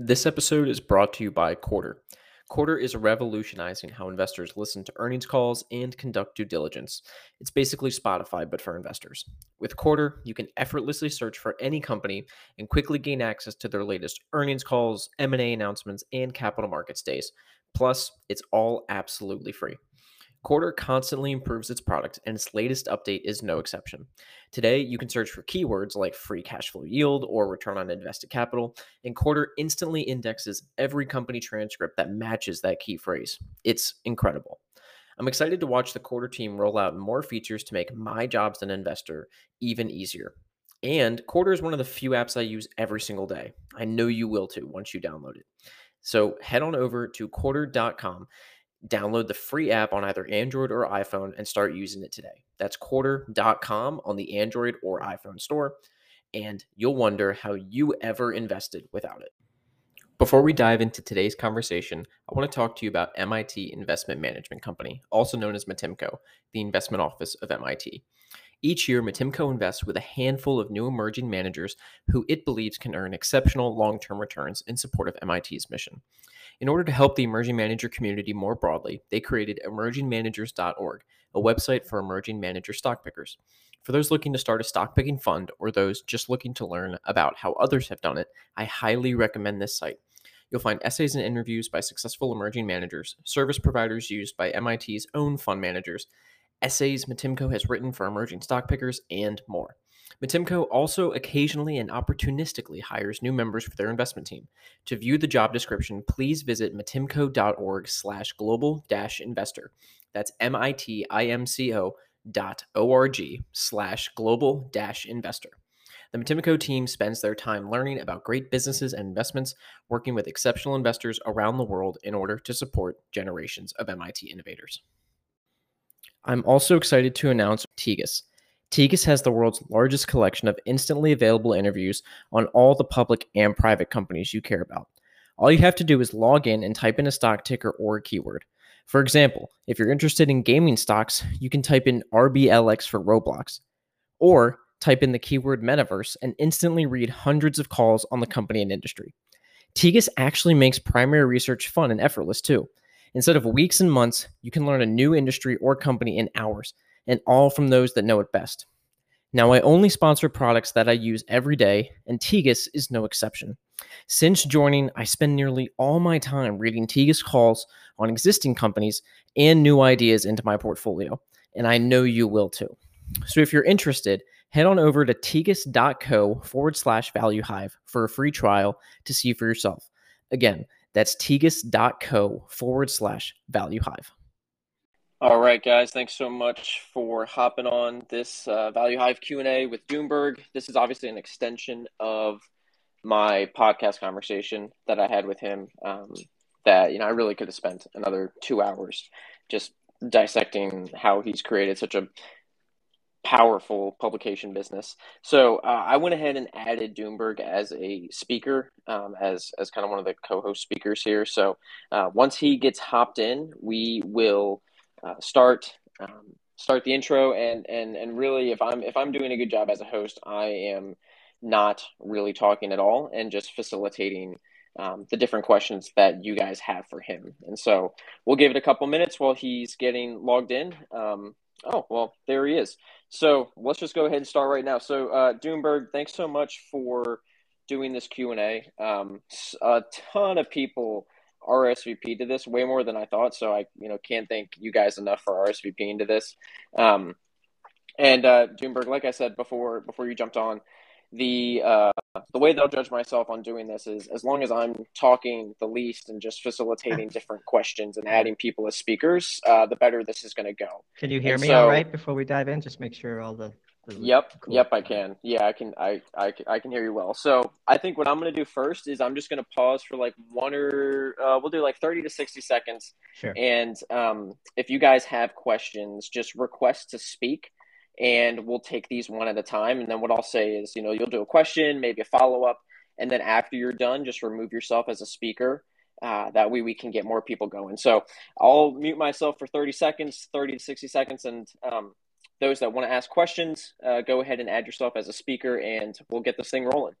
This episode is brought to you by Quartr. Quartr is revolutionizing how investors listen to earnings calls and conduct due diligence. It's basically Spotify, but for investors. With Quartr, you can effortlessly search for any company and quickly gain access to their latest earnings calls, M&A announcements, and capital markets days. Plus, it's all absolutely free. Quartr constantly improves its product, and its latest update is no exception. Today, you can search for keywords like free cash flow yield or return on invested capital, and Quartr instantly indexes every company transcript that matches that key phrase. It's incredible. I'm excited to watch the Quartr team roll out more features to make my job as an investor even easier. And Quartr is one of the few apps I use every single day. I know you will too once you download it. So head on over to quartr.com download the free app on either Android or iPhone and start using it today. That's quartr.com on the Android or iPhone store, and you'll wonder how you ever invested without it. Before we dive into today's conversation, I want to talk to you about MIT Investment Management Company, also known as MITIMCo, the investment office of MIT. Each year, MITIMCo invests with a handful of new emerging managers who it believes can earn exceptional long term returns in support of MIT's mission. In order to help the emerging manager community more broadly, they created emergingmanagers.org, a website for emerging manager stock pickers. For those looking to start a stock picking fund or those just looking to learn about how others have done it, I highly recommend this site. You'll find essays and interviews by successful emerging managers, service providers used by MIT's own fund managers, essays MITIMCo has written for emerging stock pickers, and more. MITIMCo also occasionally and opportunistically hires new members for their investment team. To view the job description, please visit mitimco.org slash global dash investor. That's M-I-T-I-M-C-O dot O-R-G slash global dash investor. The MITIMCo team spends their time learning about great businesses and investments, working with exceptional investors around the world in order to support generations of MIT innovators. I'm also excited to announce Tegus. Tegus has the world's largest collection of instantly available interviews on all the public and private companies you care about. All you have to do is log in and type in a stock ticker or a keyword. For example, if you're interested in gaming stocks, you can type in RBLX for Roblox, or type in the keyword metaverse and instantly read hundreds of calls on the company and industry. Tegus actually makes primary research fun and effortless too. Instead of weeks and months, you can learn a new industry or company in hours and all from those that know it best. Now, I only sponsor products that I use every day, and Tegus is no exception. Since joining, I spend nearly all my time reading Tegus calls on existing companies and new ideas into my portfolio, and I know you will too. So if you're interested, head on over to tegus.co forward slash value hive for a free trial to see for yourself. Again, that's tegus.co forward slash value hive. All right, guys. Thanks so much for hopping on this uh, Value Hive Q and A with Doomberg. This is obviously an extension of my podcast conversation that I had with him. Um, that you know, I really could have spent another two hours just dissecting how he's created such a powerful publication business. So uh, I went ahead and added Doomberg as a speaker, um, as as kind of one of the co-host speakers here. So uh, once he gets hopped in, we will uh, start um, start the intro. And and and really if i'm if i'm doing a good job as a host i am not really talking at all and just facilitating um, the different questions that you guys have for him. And so we'll give it a couple minutes while he's getting logged in. Um, oh well there he is. So let's just go ahead and start right now. So uh, doomberg thanks so much for doing this q&a um, a ton of people RSVP to this way more than I thought. So I, you know, can't thank you guys enough for RSVPing to this. Um, and uh, Doomberg, like I said before, before you jumped on, the uh, the way that I'll judge myself on doing this is as long as I'm talking the least and just facilitating different questions and adding people as speakers, uh, the better this is going to go. Can you hear and me so, all right before we dive in? Just make sure all the Yep, cool. yep, I can. Yeah, I can. I, I, I can hear you well. So I think what I'm gonna do first is I'm just gonna pause for like one or uh, we'll do like 30 to 60 seconds. Sure. And um, if you guys have questions, just request to speak, and we'll take these one at a time. And then what I'll say is, you know, you'll do a question, maybe a follow up, and then after you're done, just remove yourself as a speaker. Uh, that way we can get more people going. So I'll mute myself for 30 seconds, 30 to 60 seconds, and um, those that want to ask questions, uh, go ahead and add yourself as a speaker, and we'll get this thing rolling.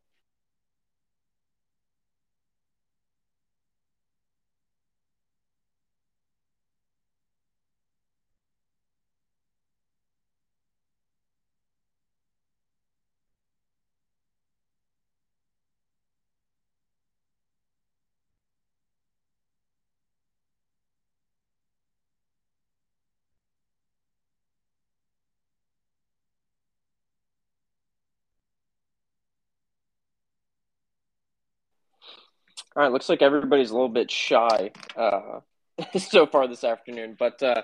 All right, looks like everybody's a little bit shy uh, so far this afternoon, but uh,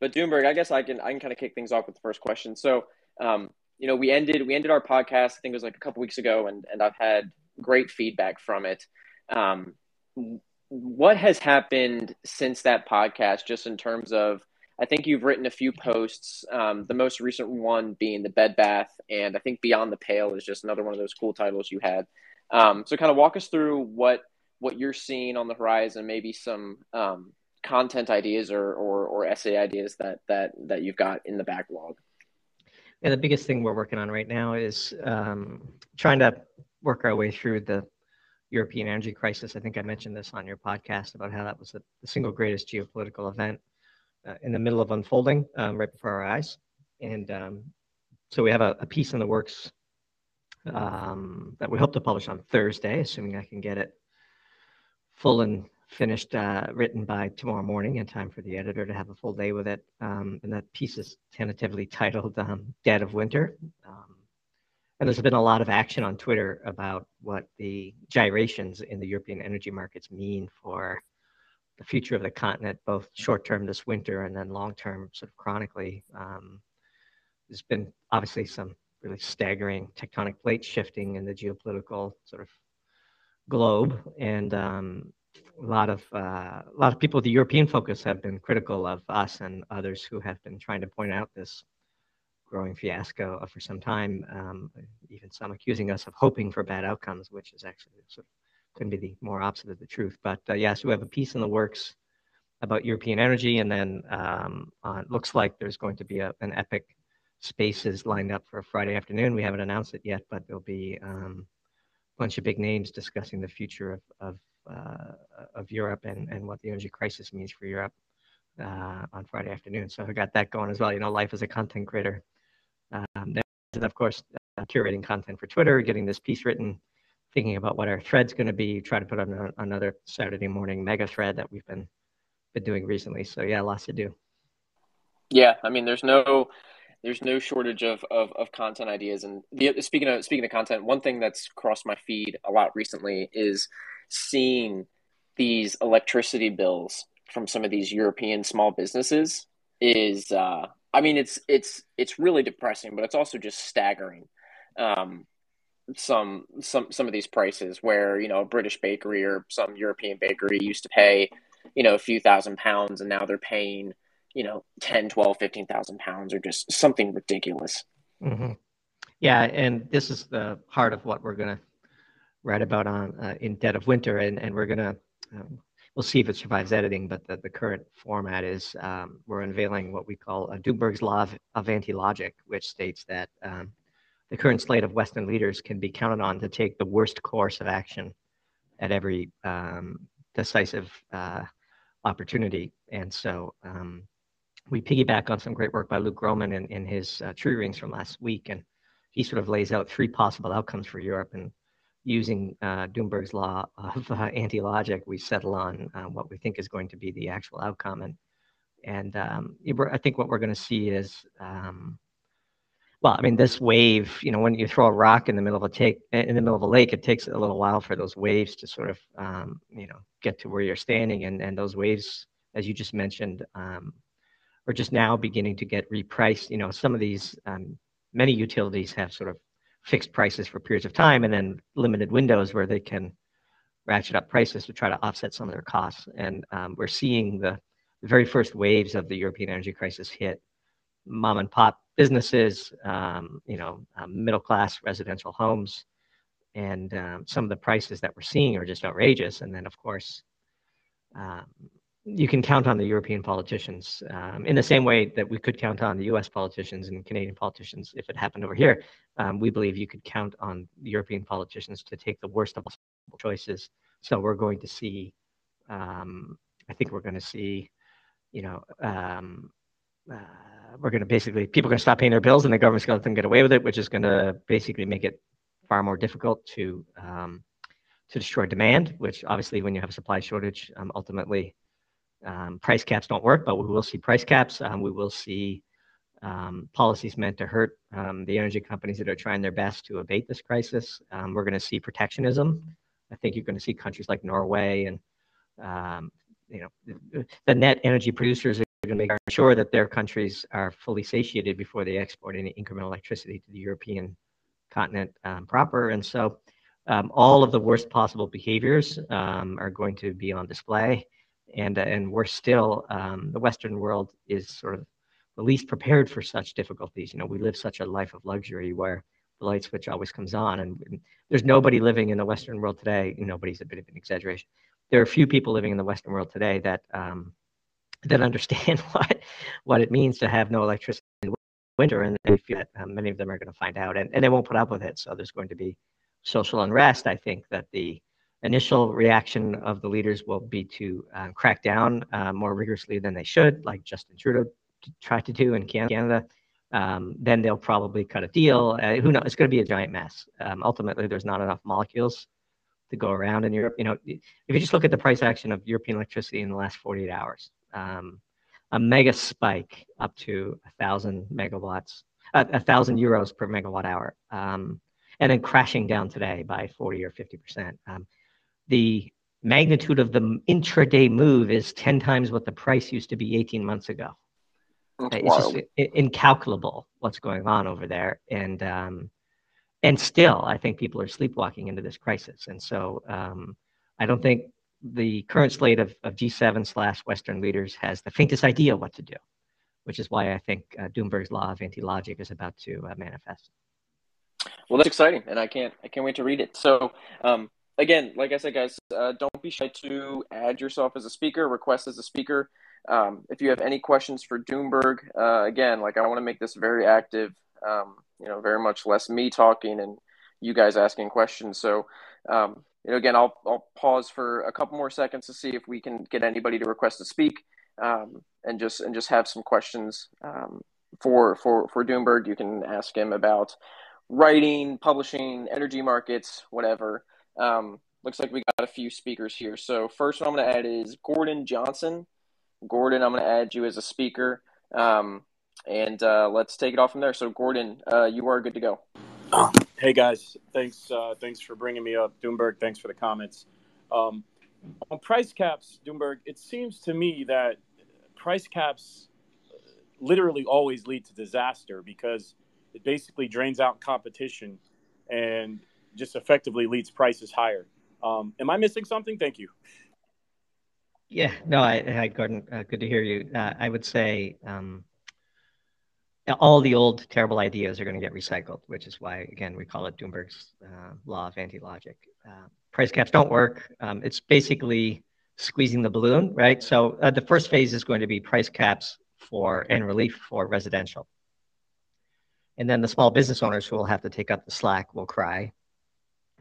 but Doomberg, I guess I can I can kind of kick things off with the first question. So, um, you know, we ended we ended our podcast. I think it was like a couple weeks ago, and and I've had great feedback from it. Um, what has happened since that podcast, just in terms of I think you've written a few posts. Um, the most recent one being the Bed Bath, and I think Beyond the Pale is just another one of those cool titles you had. Um, so, kind of walk us through what what you're seeing on the horizon, maybe some um, content ideas or, or, or essay ideas that that that you've got in the backlog. Yeah, the biggest thing we're working on right now is um, trying to work our way through the European energy crisis. I think I mentioned this on your podcast about how that was the, the single greatest geopolitical event uh, in the middle of unfolding um, right before our eyes. And um, so we have a, a, piece in the works um, that we hope to publish on Thursday, assuming I can get it full and finished, uh, written by tomorrow morning in time for the editor to have a full day with it. Um, and that piece is tentatively titled um, Dead of Winter. Um, and there's been a lot of action on Twitter about what the gyrations in the European energy markets mean for the future of the continent, both short term this winter and then long term, sort of chronically. Um, there's been obviously some really staggering tectonic plate shifting in the geopolitical sort of globe, and um, a lot of uh, a lot of people with the European focus have been critical of us and others who have been trying to point out this growing fiasco for some time. Um, even some accusing us of hoping for bad outcomes, which is actually sort of couldn't be the more opposite of the truth. But uh, yes, we have a piece in the works about European energy, and then um, uh, it looks like there's going to be a, an epic spaces lined up for Friday afternoon. We haven't announced it yet, but there'll be um, bunch of big names discussing the future of of, uh, of Europe and, and what the energy crisis means for Europe uh, on Friday afternoon. So I got that going as well. You know, life as a content creator. Um, and of course, uh, curating content for Twitter, getting this piece written, thinking about what our thread's going to be. Try to put on a, another Saturday morning mega thread that we've been been doing recently. So yeah, lots to do. Yeah, I mean, there's no there's no shortage of, of, of content ideas. And the, speaking of speaking of content, one thing that's crossed my feed a lot recently is seeing these electricity bills from some of these European small businesses. Is uh, I mean, it's it's it's really depressing, but it's also just staggering. Um, some some some of these prices where you know a British bakery or some European bakery used to pay you know a few thousand pounds and now they're paying you know 10 12 15,000 pounds or just something ridiculous mm-hmm. yeah and this is the heart of what we're going to write about on uh, in dead of winter and, and we're going to um, we'll see if it survives editing but the, the current format is um, we're unveiling what we call a Doomberg's law of, of anti-logic which states that um, the current slate of western leaders can be counted on to take the worst course of action at every um, decisive uh, opportunity and so um, we piggyback on some great work by Luke Gromen in, in his uh, Tree Rings from last week, and he sort of lays out three possible outcomes for Europe. And using uh, Doomberg's law of uh, anti-logic, we settle on uh, what we think is going to be the actual outcome. And and um, I think what we're going to see is, um, well, I mean, this wave. You know, when you throw a rock in the middle of a take in the middle of a lake, it takes a little while for those waves to sort of, um, you know, get to where you're standing. And and those waves, as you just mentioned um, are just now beginning to get repriced. You know, some of these, um, many utilities have sort of fixed prices for periods of time and then limited windows where they can ratchet up prices to try to offset some of their costs. And um, we're seeing the, the, very first waves of the European energy crisis hit mom and pop businesses, um, you know, um, middle class residential homes. And um, some of the prices that we're seeing are just outrageous. And then, of course, um, you can count on the European politicians um, in the same way that we could count on the US politicians and Canadian politicians if it happened over here. Um, we believe you could count on European politicians to take the worst of possible choices. So we're going to see, um, I think we're going to see, you know, um, uh, we're going to basically, people are going to stop paying their bills and the government's going to let them get away with it, which is going to basically make it far more difficult to um, to destroy demand, which obviously when you have a supply shortage, um, ultimately um, price caps don't work, but we will see price caps. Um, we will see um, policies meant to hurt um, the energy companies that are trying their best to abate this crisis. Um, we're going to see protectionism I think you're going to see countries like Norway and um, you know the net energy producers are going to make sure that their countries are fully satiated before they export any incremental electricity to the European continent proper. And so all of the worst possible behaviors are going to be on display. And, uh, and we're still, um, the Western world is sort of the least prepared for such difficulties. You know, we live such a life of luxury where the light switch always comes on. And, and there's nobody living in the Western world today. Nobody's a bit of an exaggeration. There are few people living in the Western world today that um, that understand what what it means to have no electricity in winter, and they feel that um, many of them are going to find out, and, and they won't put up with it. So there's going to be social unrest. I think that the initial reaction of the leaders will be to uh, crack down uh, more rigorously than they should, like Justin Trudeau tried to do in Canada. Um, then they'll probably cut a deal. Uh, who knows? It's going to be a giant mess. Um, ultimately, there's not enough molecules to go around in Europe. You know, if you just look at the price action of European electricity in the last 48 hours, um, a mega spike up to a thousand megawatts, a thousand euros per megawatt hour, um, and then crashing down today by 40 or 50 percent. The magnitude of the intraday move is 10 times what the price used to be 18 months ago. That's it's wild. just incalculable what's going on over there, and um, and still, I think people are sleepwalking into this crisis. And so, um, I don't think the current slate of, of G7 slash Western leaders has the faintest idea what to do, which is why I think uh, Doomberg's law of anti-logic is about to uh, manifest. Well, that's exciting, and I can't I can't wait to read it. So, um, again, like I said, guys, uh, don't be shy to add yourself as a speaker, request as a speaker. Um, if you have any questions for Doomberg, uh, again, like I want to make this very active. Um, you know, very much less me talking and you guys asking questions. So, um, you know, again, I'll I'll pause for a couple more seconds to see if we can get anybody to request to speak, um, and just and just have some questions um, for for for Doomberg. You can ask him about writing, publishing, energy markets, whatever. Um, looks like we got a few speakers here. So first one I'm going to add is Gordon Johnson. Gordon, I'm going to add you as a speaker, um, and uh, let's take it off from there. So Gordon, uh, you are good to go. Hey guys, thanks uh, thanks for bringing me up, Doomberg. Thanks for the comments. Um, on price caps, Doomberg, it seems to me that price caps literally always lead to disaster because it basically drains out competition and just effectively leads prices higher. Um, am I missing something? Thank you. Yeah, no, I, Gordon. Uh, good to hear you. Uh, I would say um, all the old terrible ideas are going to get recycled, which is why, again, we call it Doomberg's uh, law of anti-logic. Uh, price caps don't work. Um, it's basically squeezing the balloon, right? So uh, the first phase is going to be price caps for and relief for residential. And then the small business owners who will have to take up the slack will cry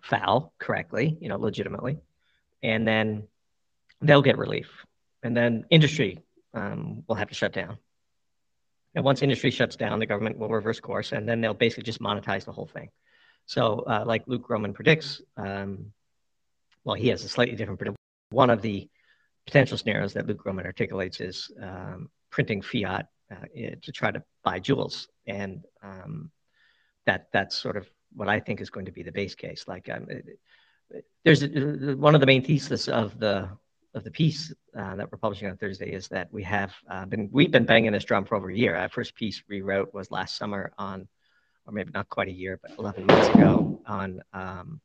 foul correctly, you know, legitimately. And then they'll get relief. And then industry um, will have to shut down and once industry shuts down, the government will reverse course, and then they'll basically just monetize the whole thing. So, uh, like Luke Gromen predicts, um, well, he has a slightly different prediction. One of the potential scenarios that Luke Gromen articulates is um, printing fiat uh, to try to buy joules, and um, that that's sort of what I think is going to be the base case. Like, um, there's one of the main theses of the of the piece uh, that we're publishing on Thursday is that we have uh, been we've been banging this drum for over a year. Our first piece rewrote was last summer on, or maybe not quite a year, but 11 months ago on. Um,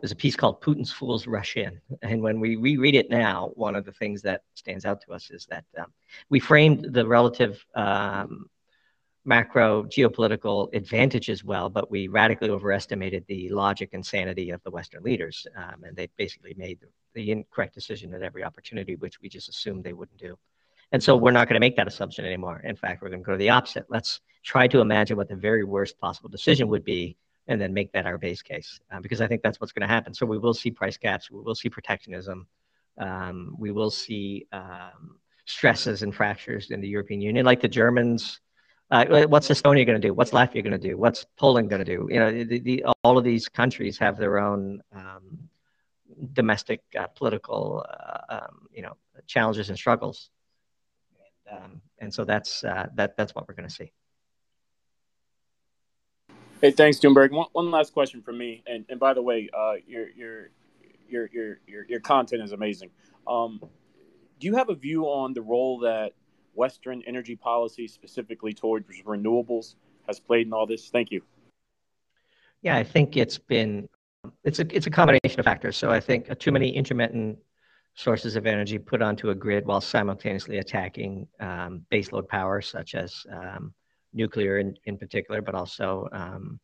there's a piece called Putin's Fools Rush In, and when we reread it now, one of the things that stands out to us is that um, we framed the relative um, macro geopolitical advantages well, but we radically overestimated the logic and sanity of the Western leaders. Um, and they basically made the, the, incorrect decision at every opportunity, which we just assumed they wouldn't do. And so we're not going to make that assumption anymore. In fact, we're going to go to the opposite. Let's try to imagine what the very worst possible decision would be and then make that our base case, uh, because I think that's what's going to happen. So we will see price caps, we will see protectionism, um, we will see um, stresses and fractures in the European Union, like the Germans uh, what's Estonia going to do? What's Latvia going to do? What's Poland going to do? You know, the, the, all of these countries have their own um, domestic uh, political, uh, um, you know, challenges and struggles, and, um, and so that's uh, that that's what we're going to see. Hey, thanks, Doomberg. One, one last question from me. And, and by the way, uh, your your your your your, your content is amazing. Um, do you have a view on the role that Western energy policy, specifically towards renewables, has played in all this? Thank you. Yeah, I think it's been it's a it's a combination of factors. So I think too many intermittent sources of energy put onto a grid while simultaneously attacking um, baseload power, such as um, nuclear in, in particular, but also um,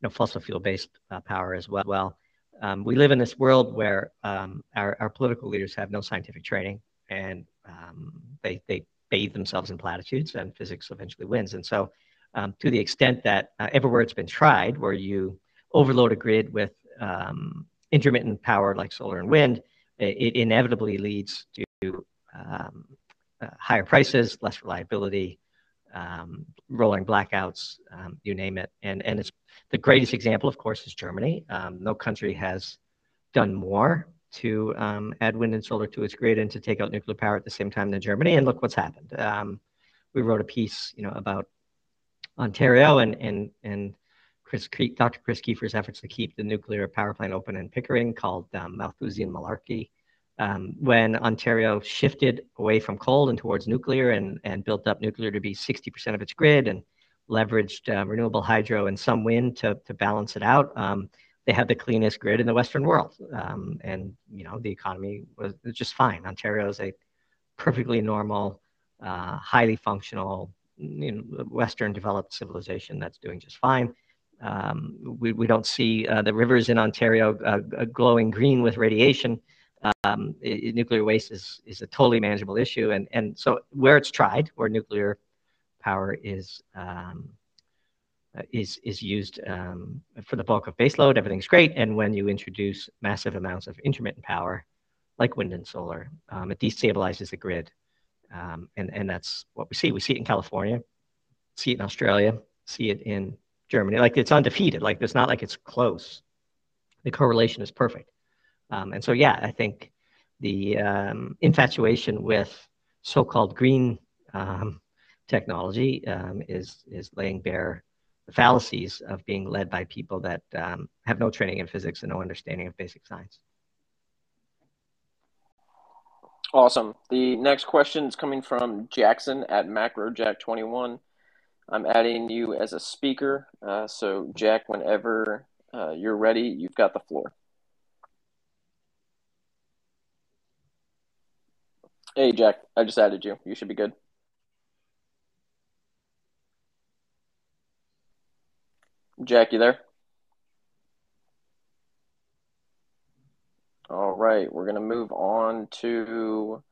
you know fossil fuel based uh, power as well. well um, we live in this world where um, our, our political leaders have no scientific training and um, they, they bathe themselves in platitudes and physics eventually wins. And so um, to the extent that uh, everywhere it's been tried, where you overload a grid with um, intermittent power like solar and wind, it, it inevitably leads to um, uh, higher prices, less reliability, um, rolling blackouts, um, you name it. And, and it's the greatest example, of course, is Germany. Um, no country has done more to um, add wind and solar to its grid and to take out nuclear power at the same time than Germany. And look what's happened. Um, we wrote a piece, you know, about Ontario and and and Chris Dr. Chris Keefer's efforts to keep the nuclear power plant open in Pickering, called um, Malthusian Malarkey. Um, when Ontario shifted away from coal and towards nuclear and, and built up nuclear to be 60% of its grid and leveraged uh, renewable hydro and some wind to, to balance it out, um, they had the cleanest grid in the Western world. Um, and, you know, the economy was, was, just fine. Ontario is a perfectly normal, uh, highly functional, you know, Western developed civilization that's doing just fine. Um, we, we don't see uh, the rivers in Ontario uh, glowing green with radiation. Um, it, nuclear waste is, is a totally manageable issue. And, and so where it's tried, where nuclear power is, um, is, is used um, for the bulk of baseload, everything's great. And when you introduce massive amounts of intermittent power, like wind and solar, um, it destabilizes the grid. Um, and, and that's what we see. We see it in California, see it in Australia, see it in Germany. Like it's undefeated. Like it's not like it's close. The correlation is perfect. Um, and so, yeah, I think the um, infatuation with so-called green um, technology is is laying bare fallacies of being led by people that um, have no training in physics and no understanding of basic science. Awesome. The next question is coming from Jackson at MacroJack21. I'm adding you as a speaker. Uh, so, Jack, whenever uh, you're ready, you've got the floor. Hey, Jack, I just added you. You should be good. Jack, you there? All right, we're going to move on to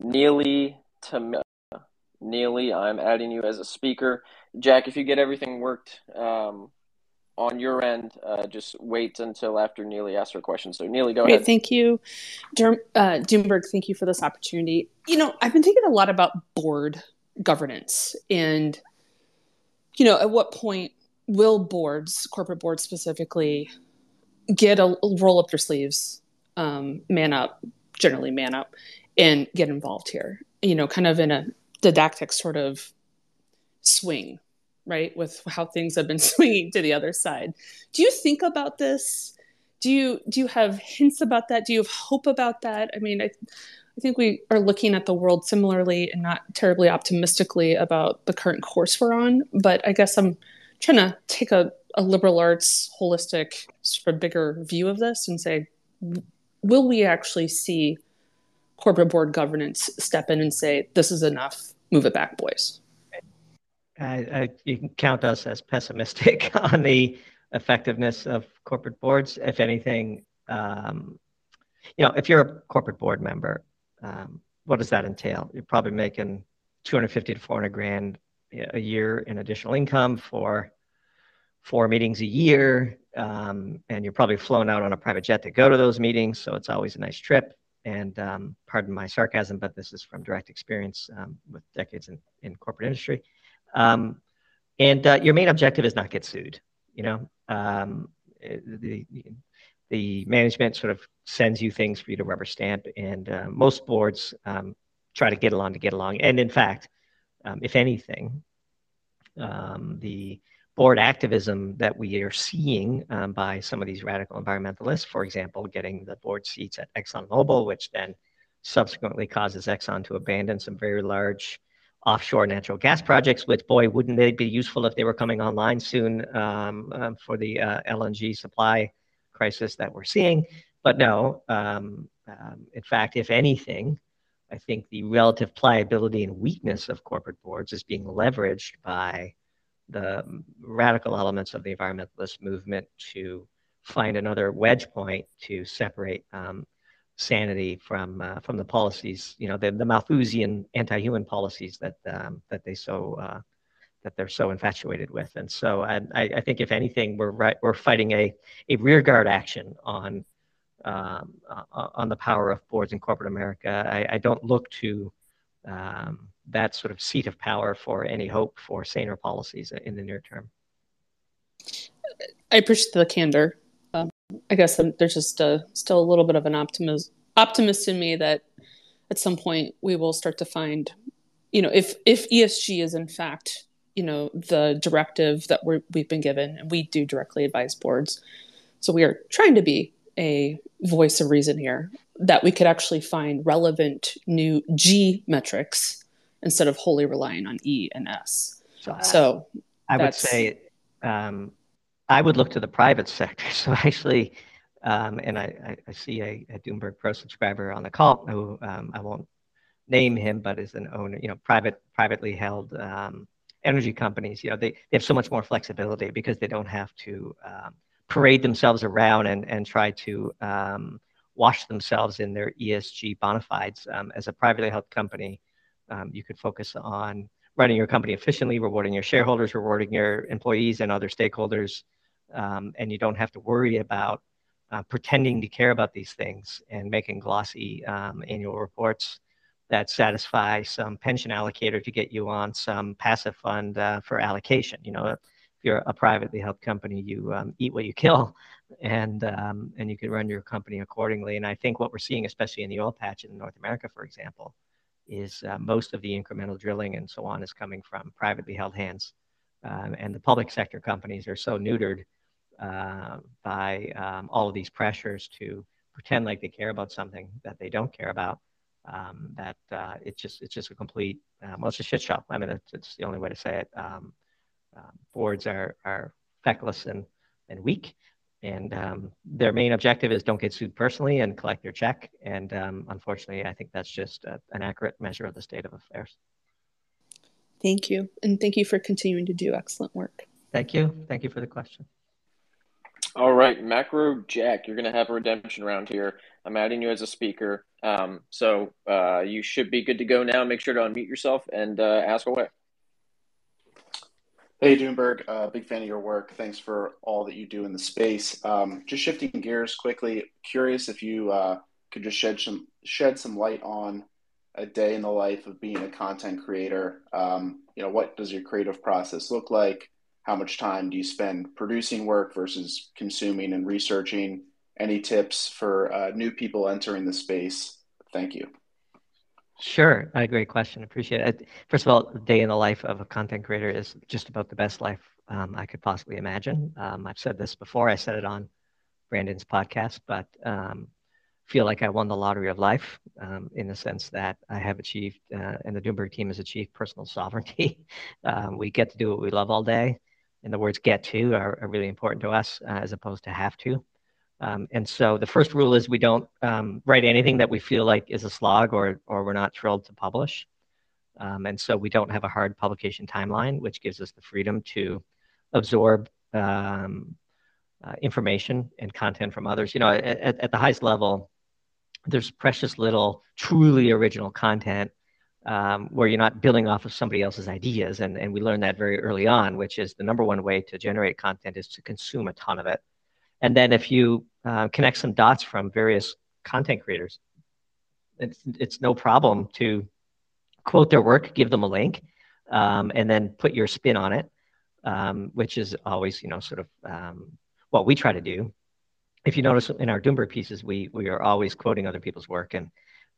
Neely Tamila. Neely, I'm adding you as a speaker. Jack, if you get everything worked um, on your end, uh, just wait until after Neely asks her question. So, Neely, go Great, ahead. Thank you. Derm, uh, Doomberg, thank you for this opportunity. You know, I've been thinking a lot about board governance and, you know, at what point will boards, corporate boards specifically, get a roll up their sleeves, um, man up, generally man up, and get involved here? You know, kind of in a didactic sort of swing, right? With how things have been swinging to the other side. Do you think about this? Do you do you have hints about that? Do you have hope about that? I mean, I, I think we are looking at the world similarly and not terribly optimistically about the current course we're on. But I guess I'm trying to take a, a liberal arts holistic sort of bigger view of this and say, will we actually see corporate board governance step in and say, this is enough, move it back, boys? I, I, you can count us as pessimistic on the effectiveness of corporate boards. If anything, um, you know, if you're a corporate board member, um, what does that entail? You're probably making 250 to 400 grand a year in additional income for four meetings a year, um, and you're probably flown out on a private jet to go to those meetings, so it's always a nice trip. And um, pardon my sarcasm, but this is from direct experience um, with decades in, in corporate industry. Um, and uh, your main objective is not get sued. You know, um, the, the management sort of sends you things for you to rubber stamp, and uh, most boards um, try to get along to get along. And in fact, um, if anything, um, the board activism that we are seeing um, by some of these radical environmentalists, for example, getting the board seats at ExxonMobil, which then subsequently causes Exxon to abandon some very large offshore natural gas projects, which, boy, wouldn't they be useful if they were coming online soon um, um, for the uh, LNG supply crisis that we're seeing. But no, um, um, in fact, if anything, I think the relative pliability and weakness of corporate boards is being leveraged by the radical elements of the environmentalist movement to find another wedge point to separate um, sanity from uh, from the policies, you know, the, the Malthusian anti-human policies that um, that they so uh, that they're so infatuated with. And so I, I think if anything, we're right, we're fighting a a rearguard action on um, on the power of boards in corporate America. I, I don't look to um, that sort of seat of power for any hope for saner policies in the near term. I appreciate the candor. Um, I guess there's just a, still a little bit of an optimism optimist in me that at some point we will start to find, you know, if if ESG is in fact, you know, the directive that we we've been given, and we do directly advise boards, so we are trying to be a voice of reason here that we could actually find relevant new G metrics instead of wholly relying on E and S. So, so I would say um, I would look to the private sector. So actually, um, and I, I, see a, a, Doomberg Pro subscriber on the call who um, I won't name him, but is an owner, you know, private, privately held um, energy companies. You know, they, they have so much more flexibility because they don't have to um, parade themselves around and, and try to um, wash themselves in their ESG bona fides. Um, as a privately held company, um, you could focus on running your company efficiently, rewarding your shareholders, rewarding your employees and other stakeholders. Um, and you don't have to worry about uh, pretending to care about these things and making glossy um, annual reports that satisfy some pension allocator to get you on some passive fund uh, for allocation. You know, you're a privately held company, you um, eat what you kill, and um, and you can run your company accordingly. And I think what we're seeing, especially in the oil patch in North America, for example, is uh, most of the incremental drilling and so on is coming from privately held hands, um, and the public sector companies are so neutered uh, by um, all of these pressures to pretend like they care about something that they don't care about. Um, that uh, it's just it's just a complete uh, well, it's a shit show. I mean, it's, it's the only way to say it. Um, boards are, are feckless and, and weak. And um, their main objective is don't get sued personally and collect your check. And um, unfortunately, I think that's just a, an accurate measure of the state of affairs. Thank you. And thank you for continuing to do excellent work. Thank you. Thank you for the question. All right, Macro Jack, you're going to have a redemption round here. I'm adding you as a speaker. Um, so uh, you should be good to go now. Make sure to unmute yourself and uh, ask away. Hey, Doomberg, uh, big fan of your work. Thanks for all that you do in the space. Um, just shifting gears quickly, curious if you uh, could just shed some shed some light on a day in the life of being a content creator. Um, you know, what does your creative process look like? How much time do you spend producing work versus consuming and researching? Any tips for uh, new people entering the space? Thank you. Sure, a great question. Appreciate it. First of all, the day in the life of a content creator is just about the best life um, I could possibly imagine. Um, I've said this before. I said it on Brandon's podcast, but um, feel like I won the lottery of life um, in the sense that I have achieved, uh, and the Doomberg team has achieved personal sovereignty. Um, we get to do what we love all day, and the words "get to" are, are really important to us uh, as opposed to "have to." Um, and so the first rule is we don't um, write anything that we feel like is a slog or, or we're not thrilled to publish. Um, and so we don't have a hard publication timeline, which gives us the freedom to absorb um, uh, information and content from others. You know, at, at, the highest level, there's precious little truly original content um, where you're not building off of somebody else's ideas. And, and we learned that very early on, which is the number one way to generate content is to consume a ton of it. And then if you uh, connect some dots from various content creators. It's, it's no problem to quote their work, give them a link, um, and then put your spin on it, um, which is always, you know, sort of um, what we try to do. if you notice in our Doomberg pieces, we we are always quoting other people's work and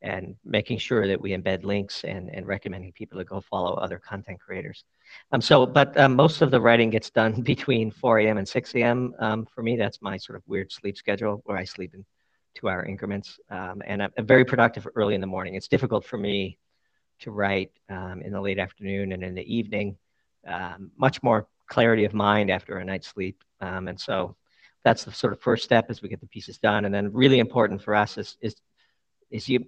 and making sure that we embed links and, and recommending people to go follow other content creators. Um, so, but um, most of the writing gets done between 4 a.m. and 6 a.m. Um, for me, that's my sort of weird sleep schedule where I sleep in two hour increments. Um, and I'm, I'm, very productive early in the morning. It's difficult for me to write um, in the late afternoon and in the evening. Um, much more clarity of mind after a night's sleep. and so that's the sort of first step as we get the pieces done. And then really important for us is, is is you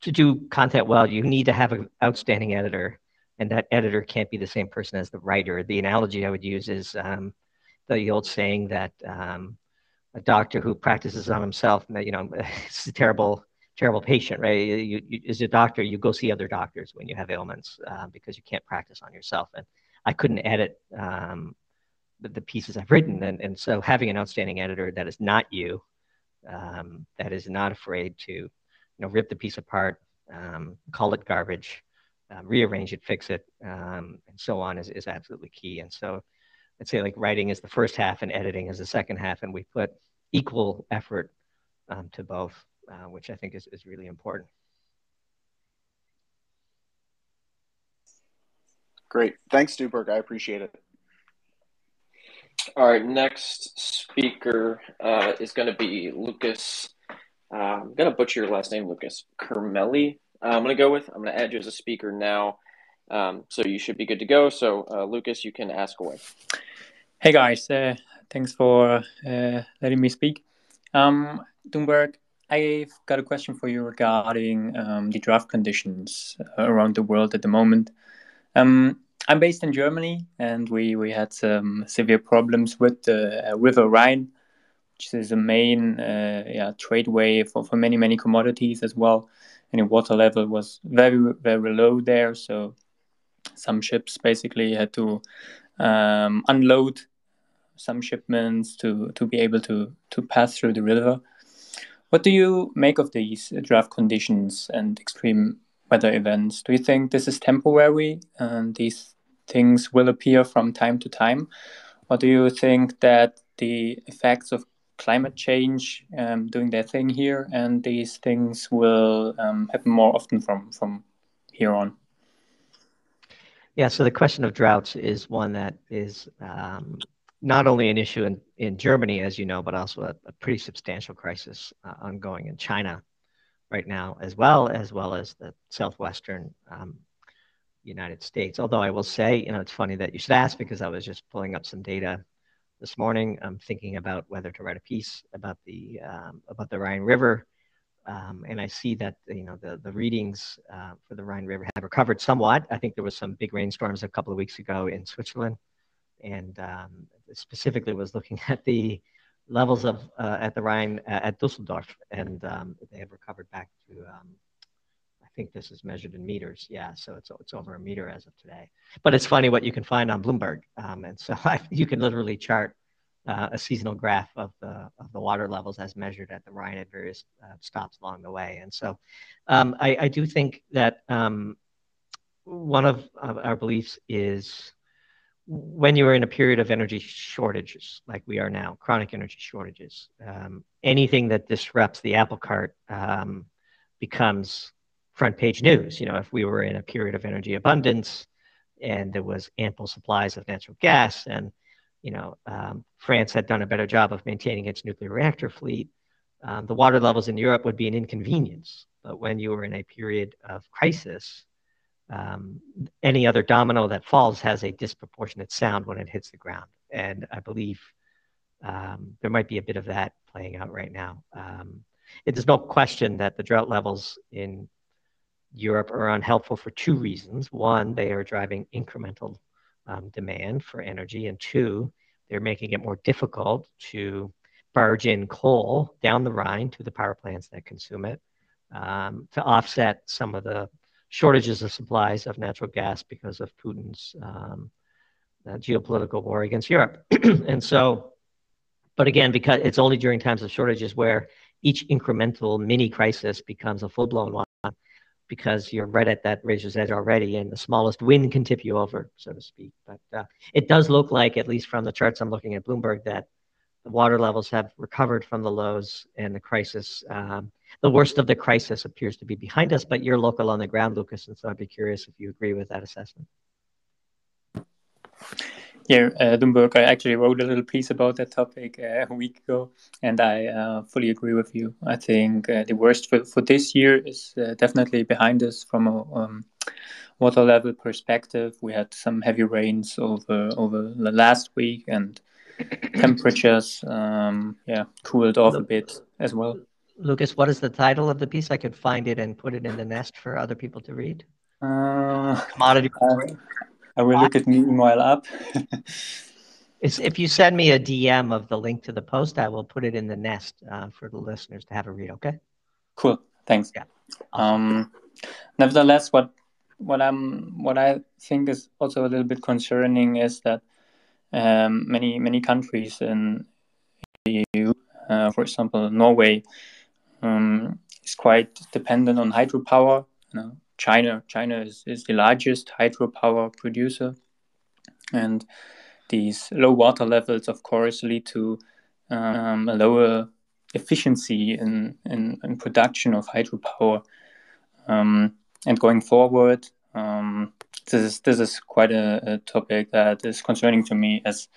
to do content well, you need to have an outstanding editor, and that editor can't be the same person as the writer. The analogy I would use is um, the old saying that um, a doctor who practices on himself, you know, it's a terrible, terrible patient, right? You, you, as a doctor, you go see other doctors when you have ailments uh, because you can't practice on yourself. And I couldn't edit um, the, the, pieces I've written, and, and so having an outstanding editor that is not you, um, that is not afraid to you know, rip the piece apart, um, call it garbage, um, rearrange it, fix it, um, and so on is, is absolutely key. And so I'd say like writing is the first half and editing is the second half, and we put equal effort um, to both, uh, which I think is, is really important. Great. Thanks, Doomberg. I appreciate it. All right, next speaker uh, is going to be Lucas uh, I'm going to butcher your last name, Lucas Kermelli. Uh, I'm going to go with, I'm going to add you as a speaker now. Um, so you should be good to go. So, uh, Lucas, you can ask away. Hey, guys. Uh, thanks for uh, letting me speak. Um, Doomberg, I've got a question for you regarding um, the draft conditions around the world at the moment. Um, I'm based in Germany, and we, we had some severe problems with the uh, River Rhine which is a main uh, yeah, trade way for, for many, many commodities as well. And water level was very, very low there. So some ships basically had to um, unload some shipments to, to be able to, to pass through the river. What do you make of these draft conditions and extreme weather events? Do you think this is temporary and these things will appear from time to time? Or do you think that the effects of climate change um, doing their thing here, and these things will um, happen more often from from here on. Yeah, so the question of droughts is one that is um, not only an issue in, in Germany, as you know, but also a, a pretty substantial crisis uh, ongoing in China right now, as well as well as the southwestern um, United States. Although I will say, you know, it's funny that you should ask because I was just pulling up some data this morning. I'm thinking about whether to write a piece about the um, about the Rhine River, um, and I see that you know the the readings uh, for the Rhine River have recovered somewhat. I think there was some big rainstorms a couple of weeks ago in Switzerland, and um, specifically was looking at the levels of uh, at the Rhine uh, at Dusseldorf, and um, they have recovered back to um, think this is measured in meters. Yeah, so it's it's over a meter as of today. But it's funny what you can find on Bloomberg, um, and so I, you can literally chart uh, a seasonal graph of the of the water levels as measured at the Rhine at various uh, stops along the way. And so um, I, I, do think that um, one of, of our beliefs is when you are in a period of energy shortages like we are now, chronic energy shortages, um, anything that disrupts the apple cart um, becomes front page news. You know, if we were in a period of energy abundance and there was ample supplies of natural gas and, you know, um, France had done a better job of maintaining its nuclear reactor fleet, um, the water levels in Europe would be an inconvenience. But when you were in a period of crisis, um, any other domino that falls has a disproportionate sound when it hits the ground. And I believe um, there might be a bit of that playing out right now. Um, it, there's no question that the drought levels in Europe are unhelpful for two reasons. One, they are driving incremental um, demand for energy, and two, they're making it more difficult to barge in coal down the Rhine to the power plants that consume it um, to offset some of the shortages of supplies of natural gas because of Putin's um, uh, geopolitical war against Europe. and so, but again, because it's only during times of shortages where each incremental mini crisis becomes a full blown one because you're right at that razor's edge already, and the smallest wind can tip you over, so to speak. But uh, it does look like, at least from the charts I'm looking at Bloomberg, that the water levels have recovered from the lows and the crisis. Um, the worst of the crisis appears to be behind us, but you're local on the ground, Lucas, and so I'd be curious if you agree with that assessment. Yeah, uh, Doomberg, I actually wrote a little piece about that topic uh, a week ago, and I uh, fully agree with you. I think uh, the worst for, for this year is uh, definitely behind us from a um, water level perspective. We had some heavy rains over over the last week, and temperatures, um, yeah, cooled off a bit as well. Lucas, what is the title of the piece? I could find it and put it in the nest for other people to read. Uh, Commodity. I will look it meanwhile up. It's, if you send me a DM of the link to the post, I will put it in the nest uh, for the listeners to have a read. Okay. Cool. Thanks. Yeah. Um, nevertheless, what what I'm what I think is also a little bit concerning is that um, many many countries in the EU, uh, for example, Norway, um, is quite dependent on hydropower. You know, China China is, is the largest hydropower producer, and these low water levels, of course, lead to um, a lower efficiency in, in, in, production of hydropower. Um, and going forward, um, this is this is quite a, a, topic that is concerning to me. As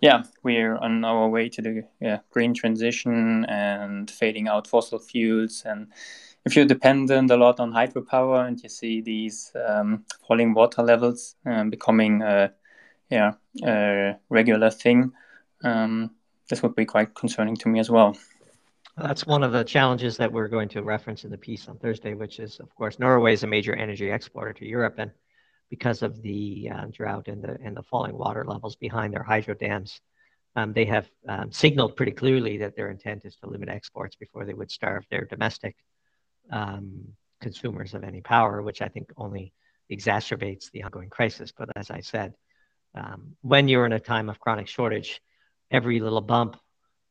yeah, we're on our way to the yeah, green transition and fading out fossil fuels and if you're dependent a lot on hydropower and you see these um, falling water levels um, becoming a, yeah, a regular thing, um, this would be quite concerning to me as well. That's one of the challenges that we're going to reference in the piece on Thursday, which is, of course, Norway is a major energy exporter to Europe, and because of the uh, drought and the and the falling water levels behind their hydro dams, um, they have um, signaled pretty clearly that their intent is to limit exports before they would starve their domestic um, consumers of any power, which I think only exacerbates the ongoing crisis. But as I said, um, when you're in a time of chronic shortage, every little bump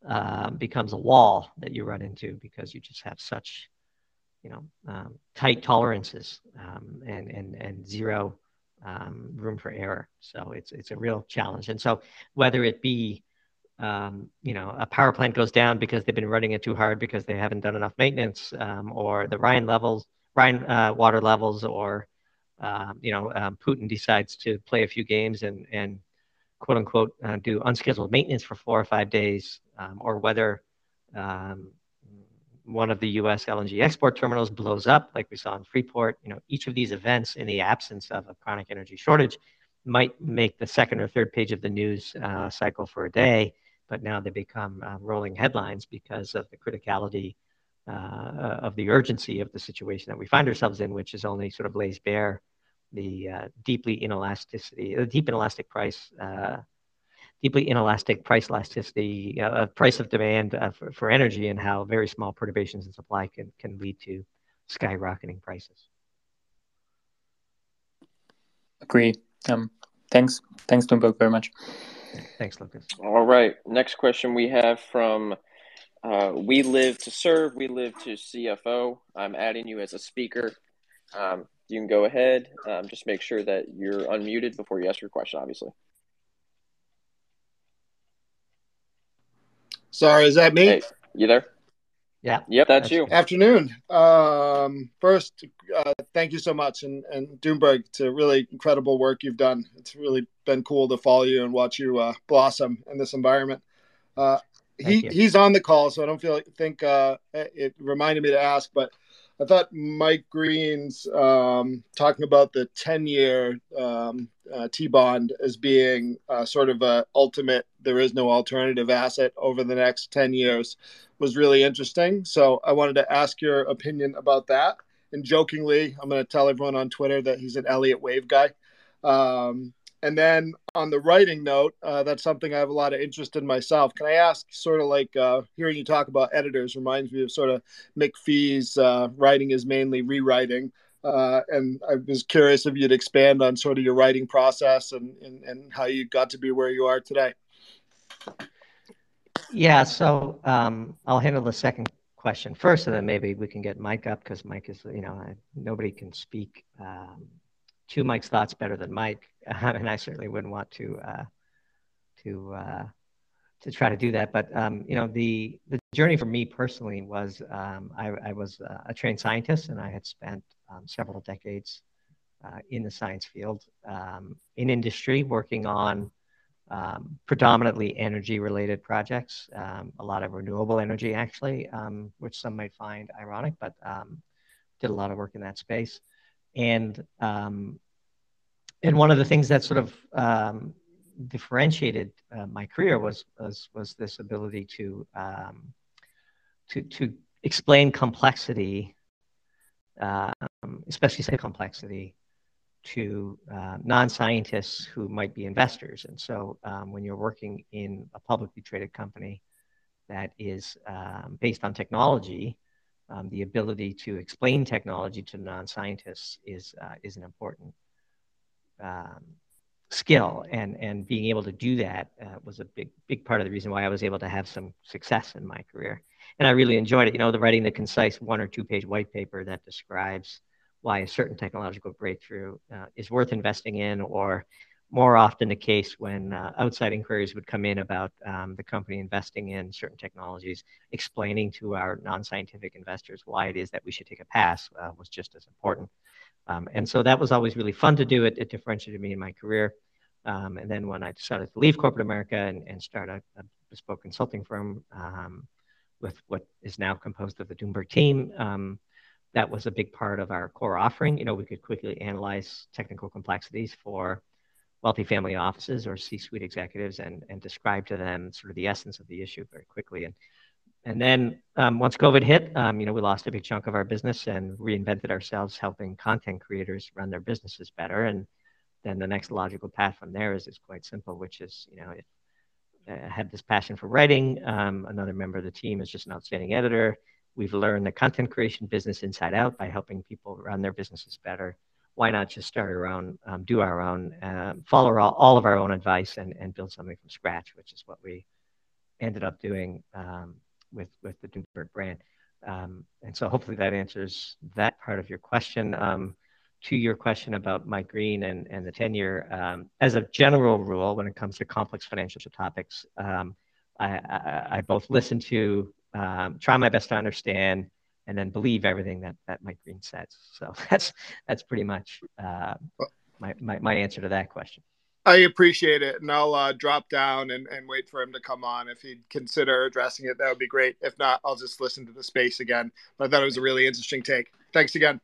uh, becomes a wall that you run into because you just have such, you know, um, tight tolerances um, and and and zero um, room for error. So it's it's a real challenge. And so whether it be um, you know, a power plant goes down because they've been running it too hard because they haven't done enough maintenance, um, or the Rhine levels, Rhine uh, water levels, or um, you know, um, Putin decides to play a few games and and quote unquote uh, do unscheduled maintenance for four or five days, um, or whether one of the U.S. LNG export terminals blows up, like we saw in Freeport. You know, each of these events, in the absence of a chronic energy shortage, might make the second or third page of the news uh, cycle for a day but now they become uh, rolling headlines because of the criticality uh, of the urgency of the situation that we find ourselves in, which is only sort of lays bare the uh, deeply inelasticity, the deep inelastic price, uh, deeply inelastic price elasticity, uh, price of demand uh, for, for energy, and how very small perturbations in supply can can lead to skyrocketing prices. Agree. Um, thanks. Thanks, Doomberg, very much. Thanks, Lucas. All right. Next question we have from uh, We Live to Serve, We Live to CFO. I'm adding you as a speaker. Um, you can go ahead. Um, just make sure that you're unmuted before you ask your question, obviously. Sorry, is that me? Hey, you there? Yeah. Yep, that's, that's you. Afternoon. Um, first, uh, thank you so much, and and Doomberg, to really incredible work you've done. It's really been cool to follow you and watch you uh, blossom in this environment. Uh, he he's on the call, so I don't feel think uh, it reminded me to ask, but I thought Mike Green's um, talking about the ten year um, uh, T bond as being uh, sort of a ultimate. There is no alternative asset over the next ten years was really interesting. So I wanted to ask your opinion about that. And jokingly, I'm going to tell everyone on Twitter that he's an Elliott Wave guy. Um, and then on the writing note, uh, that's something I have a lot of interest in myself. Can I ask, sort of like uh, hearing you talk about editors reminds me of sort of McPhee's uh, writing is mainly rewriting. Uh, and I was curious if you'd expand on sort of your writing process and, and, and how you got to be where you are today. Yeah, so um, I'll handle the second question first, and then maybe we can get Mike up because Mike is, you know, I, nobody can speak um, to Mike's thoughts better than Mike, and I certainly wouldn't want to uh, to uh, to try to do that. But um, you know, the the journey for me personally was um, I, I, was a trained scientist, and I had spent um, several decades uh, in the science field um, in industry, working on um, predominantly energy-related projects, um, a lot of renewable energy, actually, which some might find ironic, but did a lot of work in that space, and and one of the things that sort of differentiated uh, my career was was was this ability to um, to to explain complexity, um, especially say complexity, to uh, non-scientists who might be investors. And so, um, when you're working in a publicly traded company that is um, based on technology, um, the ability to explain technology to non-scientists is uh, is an important um, skill. And and being able to do that uh, was a big big part of the reason why I was able to have some success in my career. And I really enjoyed it. You know the writing the concise one or two page white paper that describes why a certain technological breakthrough uh, is worth investing in or more often the case when uh, outside inquiries would come in about um, the company investing in certain technologies explaining to our non-scientific investors why it is that we should take a pass uh, was just as important um, and so that was always really fun to do. It, it differentiated me in my career. Um, and then when I decided to leave corporate America and, and start a, a bespoke consulting firm um, with what is now composed of the Doomberg team, um, that was a big part of our core offering. You know, we could quickly analyze technical complexities for wealthy family offices or C-suite executives and, and describe to them sort of the essence of the issue very quickly. And and then um, once COVID hit, um, you know, we lost a big chunk of our business and reinvented ourselves helping content creators run their businesses better. And then the next logical path from there is, is quite simple, which is, you know, if I had this passion for writing, um, another member of the team is just an outstanding editor. We've learned the content creation business inside out by helping people run their businesses better. Why not just start our own, um, do our own, um, follow all, all, of our own advice and, and build something from scratch, which is what we ended up doing um, with with the Doomberg brand. Um, and so hopefully that answers that part of your question. Um, to your question about Mike Green and, and the tenure, um, as a general rule, when it comes to complex financial topics, I, I, I, both listen to, try my best to understand, and then believe everything that, that Mike Green says. So that's that's pretty much uh, my, my, my answer to that question. I appreciate it, and I'll uh, drop down and, and wait for him to come on. If he'd consider addressing it, that would be great. If not, I'll just listen to the space again. But I thought it was a really interesting take. Thanks again.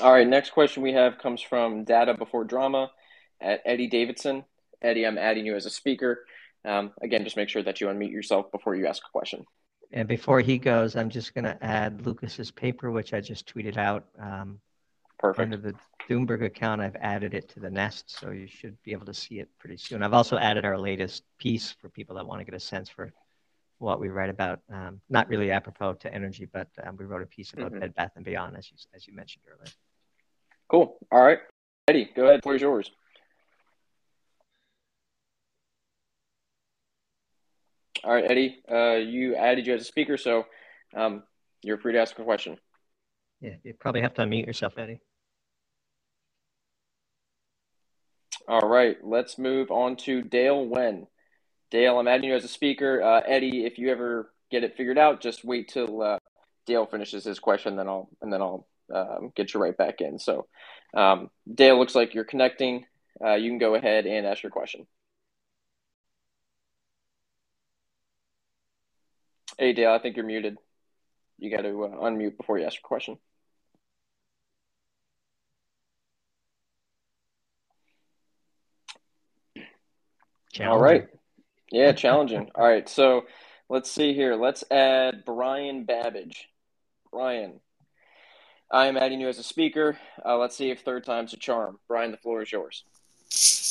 All right, next question we have comes from Data Before Drama at Eddie Davidson. Eddie, I'm adding you as a speaker. Um, again, just make sure that you unmute yourself before you ask a question. And before he goes, I'm just going to add Lucas's paper, which I just tweeted out. Um, Perfect. Under the Doomberg account, I've added it to the nest, so you should be able to see it pretty soon. I've also added our latest piece for people that want to get a sense for what we write about. Um, not really apropos to energy, but um, we wrote a piece about mm-hmm. Bed Bath and Beyond, as you as you mentioned earlier. Cool. All right, Eddie, go ahead. Where's yours? All right, Eddie, uh, you added you as a speaker, so um, you're free to ask a question. Yeah, you probably have to unmute yourself, Eddie. All right, let's move on to Dale Wen. Dale, I'm adding you as a speaker. Uh, Eddie, if you ever get it figured out, just wait till uh, Dale finishes his question, then I'll and then I'll um, get you right back in. So, um, Dale, looks like you're connecting. Uh, you can go ahead and ask your question. Hey, Dale, I think you're muted. You got to uh, unmute before you ask your question. All right. Yeah, challenging. All right. So let's see here. Let's add Brian Babbage. Brian, I am adding you as a speaker. Uh, let's see if third time's a charm. Brian, the floor is yours.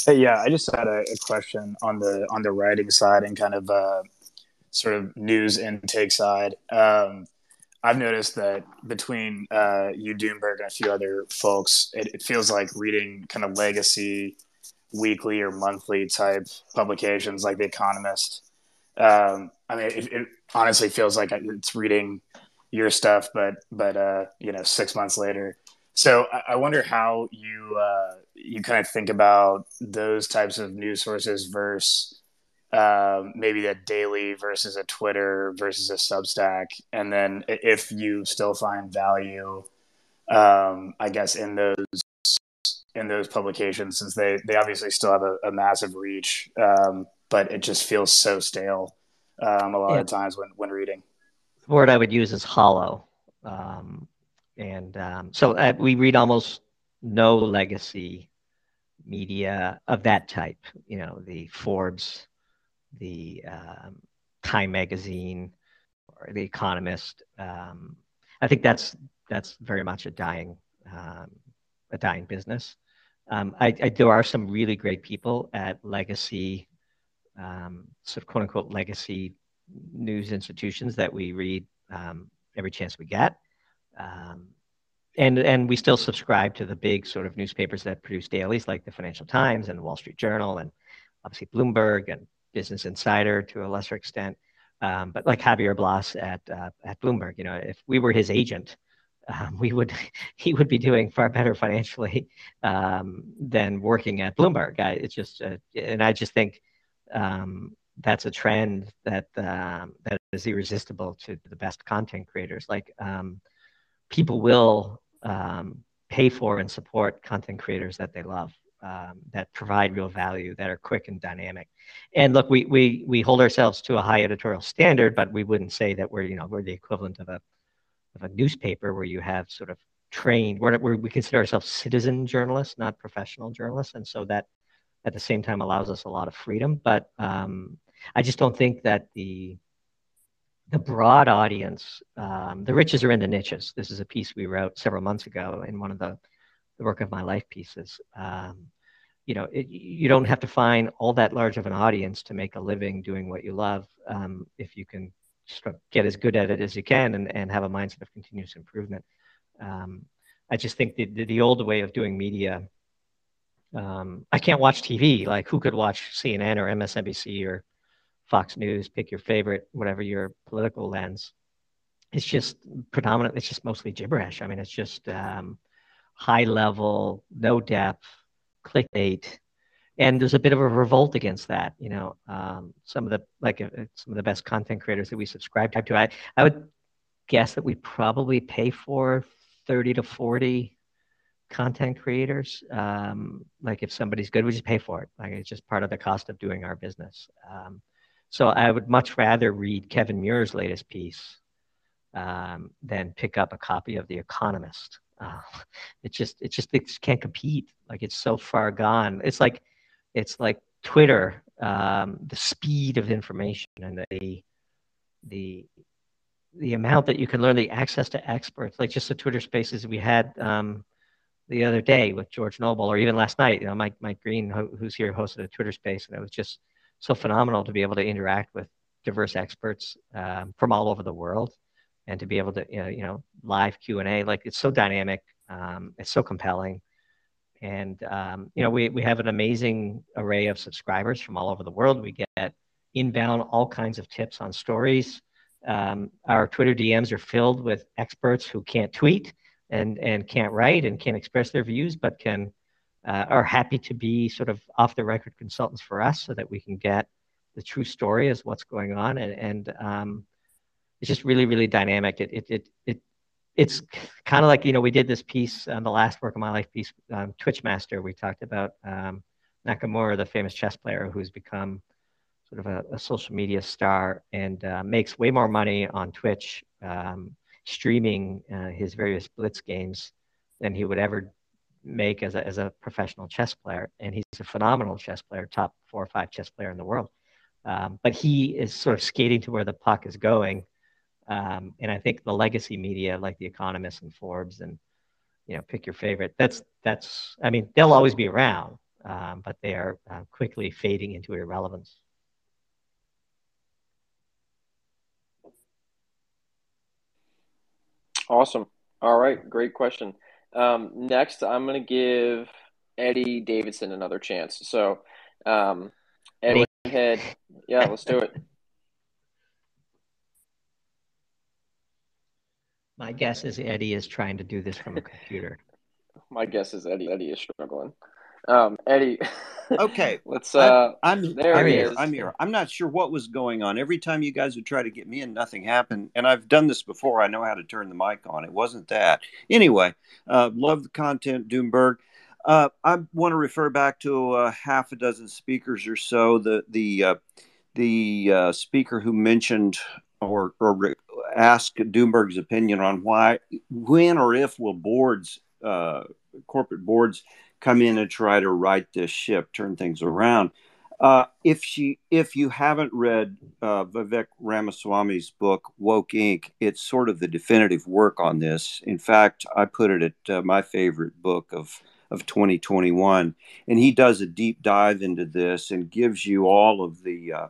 Hey, yeah, I just had a, a question on the on the writing side and kind of uh, sort of news intake side. Um, I've noticed that between uh, you, Doomberg, and a few other folks, it, it feels like reading kind of legacy weekly or monthly type publications like The Economist. Um, I mean, it, it, honestly feels like it's reading your stuff, but but uh, you know, six months later. so I wonder how you uh, you kind of think about those types of news sources versus uh, maybe a daily versus a Twitter versus a Substack, and then if you still find value, um, I guess in those in those publications, since they they obviously still have a, a massive reach, um, but it just feels so stale um, a lot yeah. of times when when reading. The word I would use is hollow. Um, and um, so uh, we read almost no legacy media of that type. You know, the Forbes, the um, Time Magazine, or the Economist. Um, I think that's that's very much a dying um, a dying business. Um, I, I, there are some really great people at legacy, um, sort of quote unquote legacy news institutions that we read every chance we get. Um, and and we still subscribe to the big sort of newspapers that produce dailies like the Financial Times and the Wall Street Journal and obviously Bloomberg and Business Insider to a lesser extent. Um, but like Javier Blas at uh, at Bloomberg, you know, if we were his agent, um, we would he would be doing far better financially um, than working at Bloomberg. I, it's just uh, and I just think um, that's a trend that um, that is irresistible to the best content creators. Like um, people will pay for and support content creators that they love, um, that provide real value, that are quick and dynamic. And look, we we we hold ourselves to a high editorial standard, but we wouldn't say that we're you know we're the equivalent of a of a newspaper where you have sort of trained. We're, we're we consider ourselves citizen journalists, not professional journalists, and so that at the same time allows us a lot of freedom. But um, I just don't think that the the broad audience, um, the riches are in the niches. This is a piece we wrote several months ago in one of the, the work of my life pieces. Um, you know, it, you don't have to find all that large of an audience to make a living doing what you love um, if you can get as good at it as you can and, and have a mindset of continuous improvement. Um, I just think the, the, the old way of doing media, um, I can't watch TV. Like, who could watch CNN or MSNBC or Fox News, pick your favorite, whatever your political lens. It's just predominant. It's just mostly gibberish. I mean, it's just um, high level, no depth, clickbait, and there's a bit of a revolt against that. You know, um, some of the like uh, some of the best content creators that we subscribe to. I I would guess that we probably pay for thirty to forty content creators. Um, like if somebody's good, we just pay for it. Like it's just part of the cost of doing our business. Um, so I would much rather read Kevin Muir's latest piece um, than pick up a copy of The Economist. It just it just it can't compete. Like it's so far gone. It's like it's like Twitter. Um, the speed of information and the the the amount that you can learn, the access to experts, like just the Twitter spaces we had um, the other day with George Noble, or even last night. You know, Mike Mike Green, who's here, hosted a Twitter space, and it was just so phenomenal to be able to interact with diverse experts um, from all over the world and to be able to you know, live q&a like it's so dynamic um, it's so compelling. And um, you know we, we have an amazing array of subscribers from all over the world. We get inbound all kinds of tips on stories. Um, our twitter dms are filled with experts who can't tweet and, and can't write and can't express their views but can uh, are happy to be sort of off the record consultants for us so that we can get the true story as what's going on. And, and um, it's just really really dynamic it it it, it it's kind of like you know we did this piece on the last work of my life piece um, twitch master we talked about um, nakamura the famous chess player who's become sort of a, a social media star and uh, makes way more money on twitch um, streaming uh, his various blitz games than he would ever make as a, as a professional chess player. And he's a phenomenal chess player, top four or five chess player in the world. Um, but he is sort of skating to where the puck is going. Um, and I think the legacy media, like The Economist and Forbes, and you know, pick your favorite. That's that's. I mean, they'll always be around, um, but they are uh, quickly fading into irrelevance. Awesome. All right, great question. Um, next, I'm going to give Eddie Davidson another chance. So, um, Eddie, head. Yeah, let's do it. My guess is Eddie is trying to do this from a computer. My guess is Eddie. Eddie is struggling. Um, Eddie. Okay. let's. Uh, I'm, I'm there I'm he here. is. I'm here. I'm not sure what was going on. Every time you guys would try to get me in, nothing happened. And I've done this before. I know how to turn the mic on. It wasn't that. Anyway, uh, love the content, Doomberg. Uh, I want to refer back to uh, half a dozen speakers or so. The the uh, the uh, speaker who mentioned or or asked Doomberg's opinion on why, when or if will boards, uh, corporate boards, come in and try to right this ship, turn things around. Uh, if she, if you haven't read uh, Vivek Ramaswamy's book Woke Inc., it's sort of the definitive work on this. In fact, I put it at uh, my favorite book of of 2021, and he does a deep dive into this and gives you all of the uh,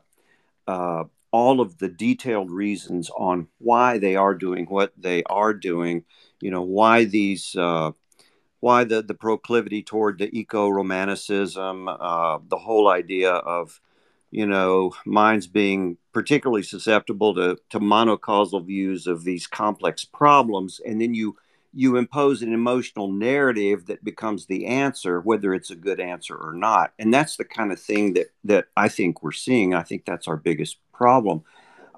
uh, all of the detailed reasons on why they are doing what they are doing. You know why these uh, why the, the proclivity toward the eco romanticism, uh, the whole idea of, you know, minds being particularly susceptible to, to monocausal views of these complex problems. And then you, you impose an emotional narrative that becomes the answer, whether it's a good answer or not. And that's the kind of thing that, that I think we're seeing. I think that's our biggest problem.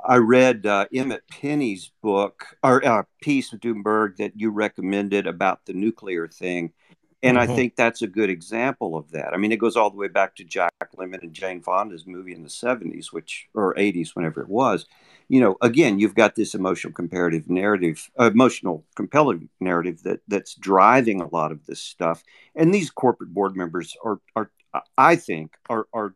I read uh, Emmet Penney's book or uh, piece of Doomberg that you recommended about the nuclear thing. And I Mhm. think that's a good example of that. I mean, it goes all the way back to Jack Lemmon and Jane Fonda's movie in the 70s, which, or 80s, whenever it was. You know, again, you've got this emotional comparative narrative, uh, emotional compelling narrative that that's driving a lot of this stuff. And these corporate board members are, are I think, are, are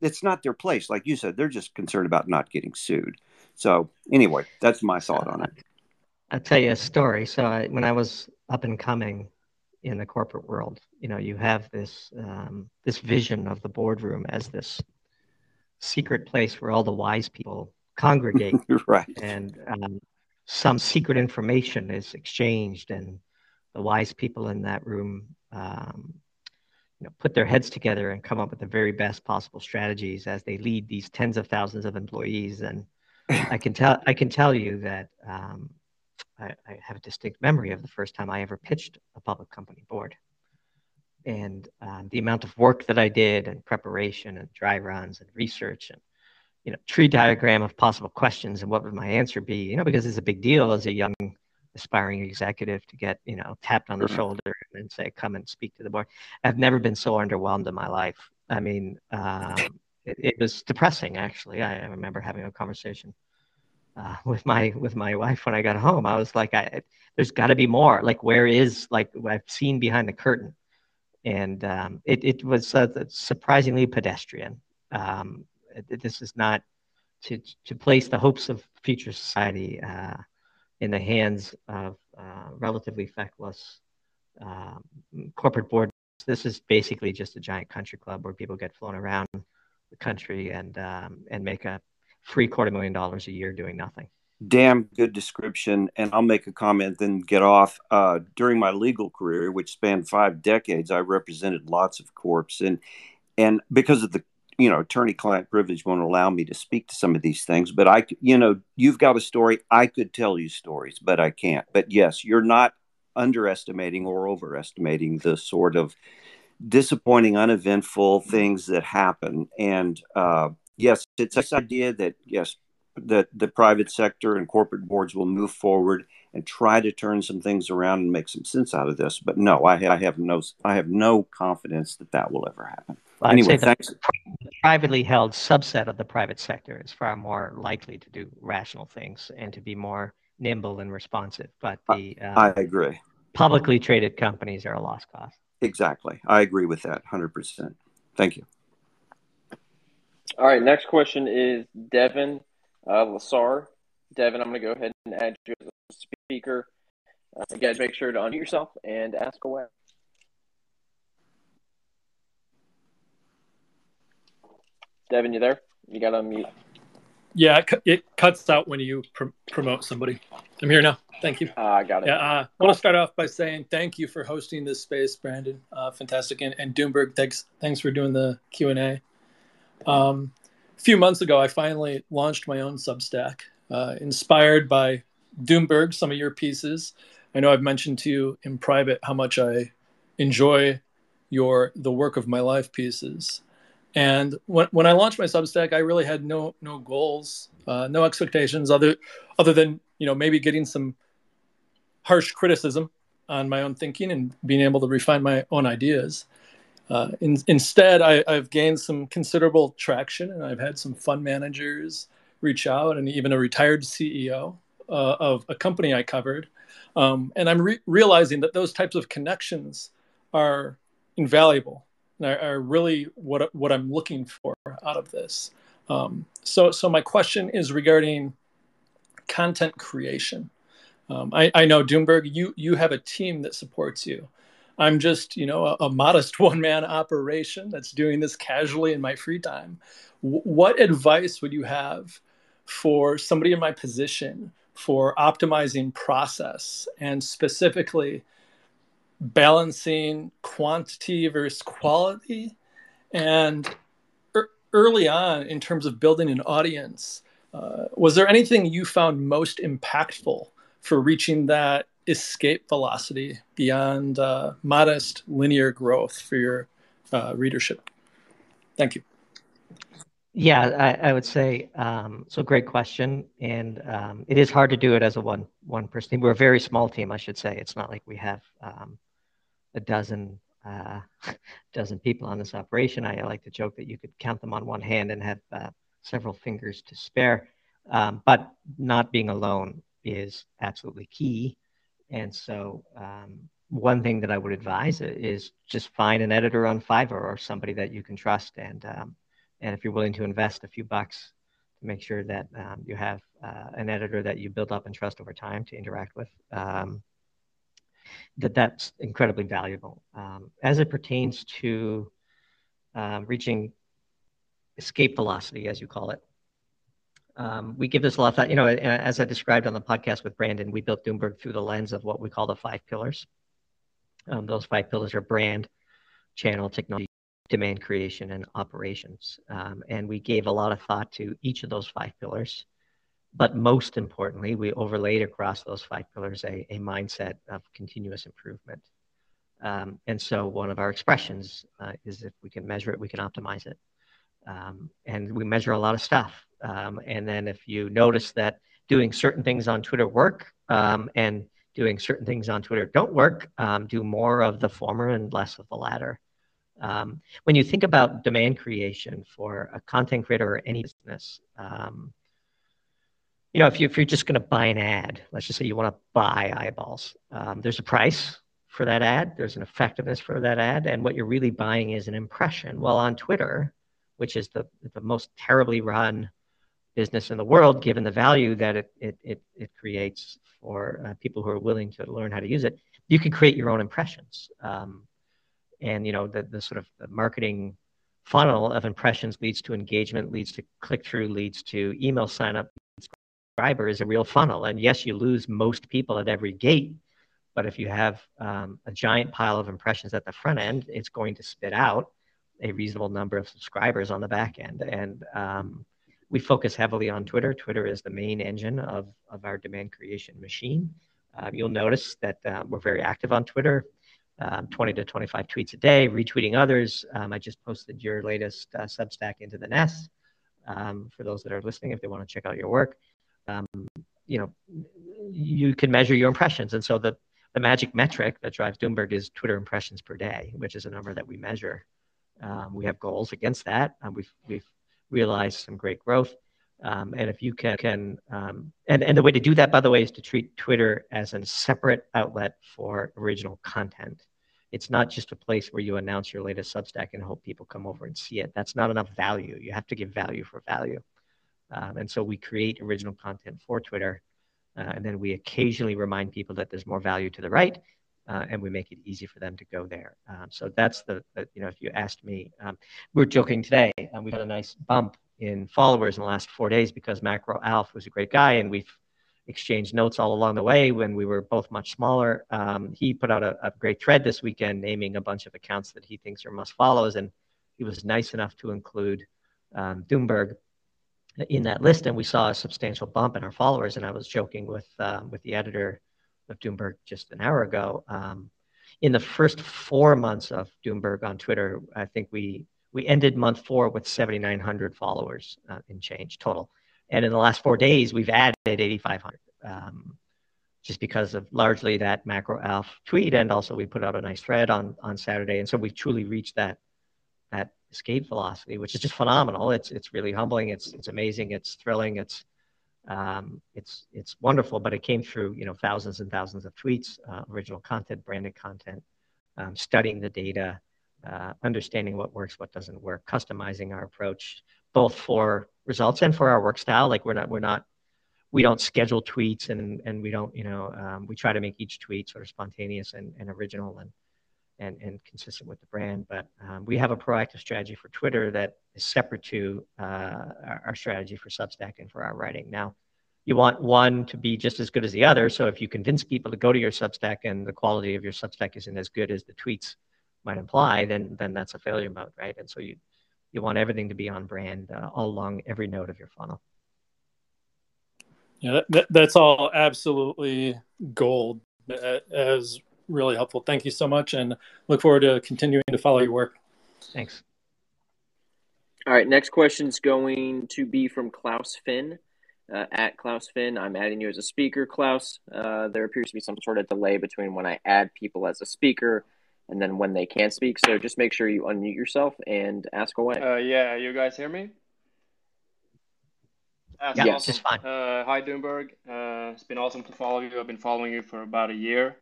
it's not their place. Like you said, they're just concerned about not getting sued. So anyway, that's my thought on it. I'll tell you a story. So I, when I was up and coming in the corporate world, you know, you have this um, this vision of the boardroom as this secret place where all the wise people congregate, right. and um, some secret information is exchanged, and the wise people in that room, um, you know, put their heads together and come up with the very best possible strategies as they lead these tens of thousands of employees. And I can tell I can tell you that um, I, I have a distinct memory of the first time I ever pitched a public company board. And um, the amount of work that I did and preparation and dry runs and research and you know tree diagram of possible questions and what would my answer be you know because it's a big deal as a young aspiring executive to get you know tapped on the shoulder and say come and speak to the board. I've never been so underwhelmed in my life. I mean um, it, it was depressing actually. I, I remember having a conversation uh, with my with my wife when I got home. I was like, I, there's got to be more. Like, where is like I've seen behind the curtain? And um, it it was uh, surprisingly pedestrian. Um, this is not to to place the hopes of future society uh, in the hands of uh, relatively feckless um, corporate board. This is basically just a giant country club where people get flown around the country and um, and make a free quarter million dollars a year doing nothing. Damn good description. And I'll make a comment, then get off. Uh, during my legal career, which spanned five decades, I represented lots of corps, and and because of the you know attorney-client privilege won't allow me to speak to some of these things. But I, you know, you've got a story. I could tell you stories, but I can't. But yes, you're not underestimating or overestimating the sort of disappointing, uneventful things that happen. And uh, yes, it's this idea that yes, that the private sector and corporate boards will move forward and try to turn some things around and make some sense out of this. But no, I, I have no, I have no confidence that that will ever happen. I'd anyway, say the thanks. privately held subset of the private sector is far more likely to do rational things and to be more nimble and responsive. But the um, I agree. publicly traded companies are a lost cause. Exactly. I agree with that 100%. Thank you. All right, next question is Devin uh, Lasar. Devin, I'm going to go ahead and add you as a speaker. Uh, you guys make sure to unmute yourself and ask away. Devin, you there? You got to unmute. Yeah, it, it cuts out when you pr- promote somebody. I'm here now. Thank you. Ah, I got it. Yeah, uh, I want to start off by saying thank you for hosting this space, Brandon. Uh, fantastic, and, and Doomberg, thanks thanks for doing the Q and A. Um, a few months ago, I finally launched my own Substack, uh, inspired by Doomberg. Some of your pieces. I know I've mentioned to you in private how much I enjoy your the work of my life pieces. And when, when I launched my Substack, I really had no no goals, uh, no expectations other other than you know maybe getting some harsh criticism on my own thinking and being able to refine my own ideas. Uh, in, instead, I, have gained some considerable traction, and I've had some fund managers reach out, and even a retired CEO uh, of a company I covered. Um, and I'm re- realizing that those types of connections are invaluable and are, are, really what what I'm looking for out of this. Um, so, so my question is regarding content creation. Um, I, I, know Doomberg, you you have a team that supports you. I'm just you know a, a modest one man operation that's doing this casually in my free time. W- what advice would you have for somebody in my position for optimizing process and specifically balancing quantity versus quality and er- early on in terms of building an audience uh, was there anything you found most impactful for reaching that escape velocity beyond uh, modest linear growth for your uh, readership? Thank you. Yeah, I, I would say um, so. Great question, and um, it is hard to do it as a one one person team. We're a very small team, I should say. It's not like we have um, a dozen uh, dozen people on this operation. I, I, like to joke that you could count them on one hand and have uh, several fingers to spare. Um, but not being alone is absolutely key. And so, um, one thing that I would advise is just find an editor on Fiverr or somebody that you can trust, and um, and if you're willing to invest a few bucks to make sure that um, you have uh, an editor that you build up and trust over time to interact with, um, that that's incredibly valuable. Um, as it pertains to um, reaching escape velocity, as you call it, um, we give this a lot of thought. You know, as I described on the podcast with Brandon, we built Doomberg through the lens of what we call the five pillars. Um, those five pillars are brand, channel, technology, demand creation, and operations. Um, and we gave a lot of thought to each of those five pillars. But most importantly, we overlaid across those five pillars a, a mindset of continuous improvement. Um, and so one of our expressions uh, is if we can measure it, we can optimize it. Um, and we measure a lot of stuff. Um, and then if you notice that doing certain things on Twitter work um, and doing certain things on Twitter don't work, um, do more of the former and less of the latter. Um, when you think about demand creation for a content creator or any business, um, you know, if, you, if you're just going to buy an ad, let's just say you want to buy eyeballs, there's a price for that ad, there's an effectiveness for that ad, and what you're really buying is an impression. Well, on Twitter, which is the, the most terribly run business in the world, given the value that it, it, it, it creates for uh, people who are willing to learn how to use it, you can create your own impressions. Um, and, you know, the, the sort of marketing funnel of impressions leads to engagement, leads to click through, leads to email sign up. Subscriber is a real funnel. And yes, you lose most people at every gate. But if you have um, a giant pile of impressions at the front end, it's going to spit out a reasonable number of subscribers on the back end. And um, we focus heavily on Twitter. Twitter is the main engine of, of our demand creation machine. Uh, you'll notice that uh, we're very active on Twitter, um, 20 to 25 tweets a day, retweeting others. Um, I just posted your latest uh, Substack into the nest. Um, for those that are listening, if they want to check out your work, you know, you can measure your impressions. And so the, the magic metric that drives Doomberg is Twitter impressions per day, which is a number that we measure. Um, we have goals against that. Um, we've, we've realized some great growth. Um, and if you can, can um, and, and the way to do that, by the way, is to treat Twitter as a separate outlet for original content. It's not just a place where you announce your latest Substack and hope people come over and see it. That's not enough value. You have to give value for value. Um, and so we create original content for Twitter. Uh, and then we occasionally remind people that there's more value to the right uh, and we make it easy for them to go there. Um, so that's the, the, you know, if you asked me, um, we are joking today, and we had a nice bump in followers in the last four days because Macro Alf was a great guy, and we've exchanged notes all along the way when we were both much smaller. Um, he put out a, a, great thread this weekend naming a bunch of accounts that he thinks are must follows, and he was nice enough to include um, Doomberg in that list, and we saw a substantial bump in our followers. And I was joking with uh, with the editor of Doomberg just an hour ago. Um, in the first four months of Doomberg on Twitter, I think we we ended month four with 7,900 followers uh, in change total. And in the last four days, we've added 8,500, um, just because of largely that macro alf tweet. And also we put out a nice thread on, on Saturday. And so we've truly reached that, that escape velocity, which is just phenomenal. It's, it's really humbling. It's, it's amazing. It's thrilling. It's, um, it's, it's wonderful, but it came through, you know, thousands and thousands of tweets, uh, original content, branded content, um, studying the data, uh, understanding what works, what doesn't work, customizing our approach, both for results and for our work style. Like we're not, we're not, we don't schedule tweets and, and we don't, you know, um, we try to make each tweet sort of spontaneous and, and original and, and, and consistent with the brand. But um, we have a proactive strategy for Twitter that is separate to uh, our, our strategy for Substack and for our writing. Now, you want one to be just as good as the other. So if you convince people to go to your Substack and the quality of your Substack isn't as good as the tweets might imply, then then that's a failure mode, right? And so you you want everything to be on brand uh, all along every node of your funnel. Yeah, that, that's all absolutely gold. As really helpful. Thank you so much, and look forward to continuing to follow your work. Thanks. All right, next question is going to be from Klaus Finn. Uh, at Klaus Finn, I'm adding you as a speaker, Klaus. Uh, there appears to be some sort of delay between when I add people as a speaker and then when they can speak. So just make sure you unmute yourself and ask away. Uh, yeah, you guys hear me? That's yeah, awesome. just fine. Uh, hi, Doomberg. Uh, it's been awesome to follow you. I've been following you for about a year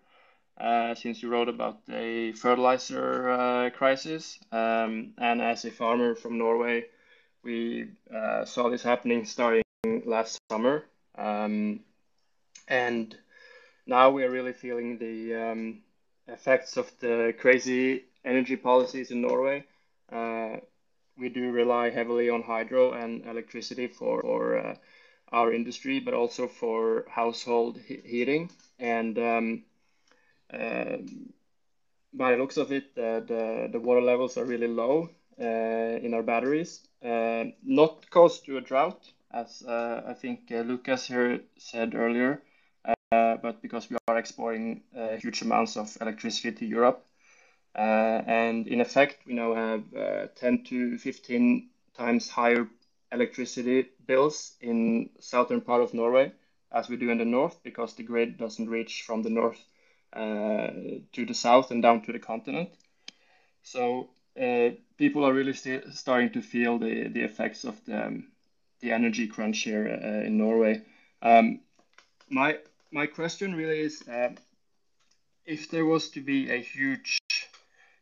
uh, since you wrote about the fertilizer uh, crisis. Um, and as a farmer from Norway, we uh, saw this happening starting last summer. Um, and now we're really feeling the um, effects of the crazy energy policies in Norway. Uh, we do rely heavily on hydro and electricity for, for uh, our industry, but also for household he- heating. And um, by the looks of it, the, the, the water levels are really low uh, in our batteries. Uh, not caused to a drought, as uh, I think Lucas here said earlier, uh, but because we are exporting uh, huge amounts of electricity to Europe. Uh, and in effect, we now have 10 to 15 times higher electricity bills in southern part of Norway as we do in the north because the grid doesn't reach from the north uh, to the south and down to the continent. So uh, people are really st- starting to feel the, the effects of the, um, the energy crunch here uh, in Norway. Um, my my question really is uh, if there was to be a huge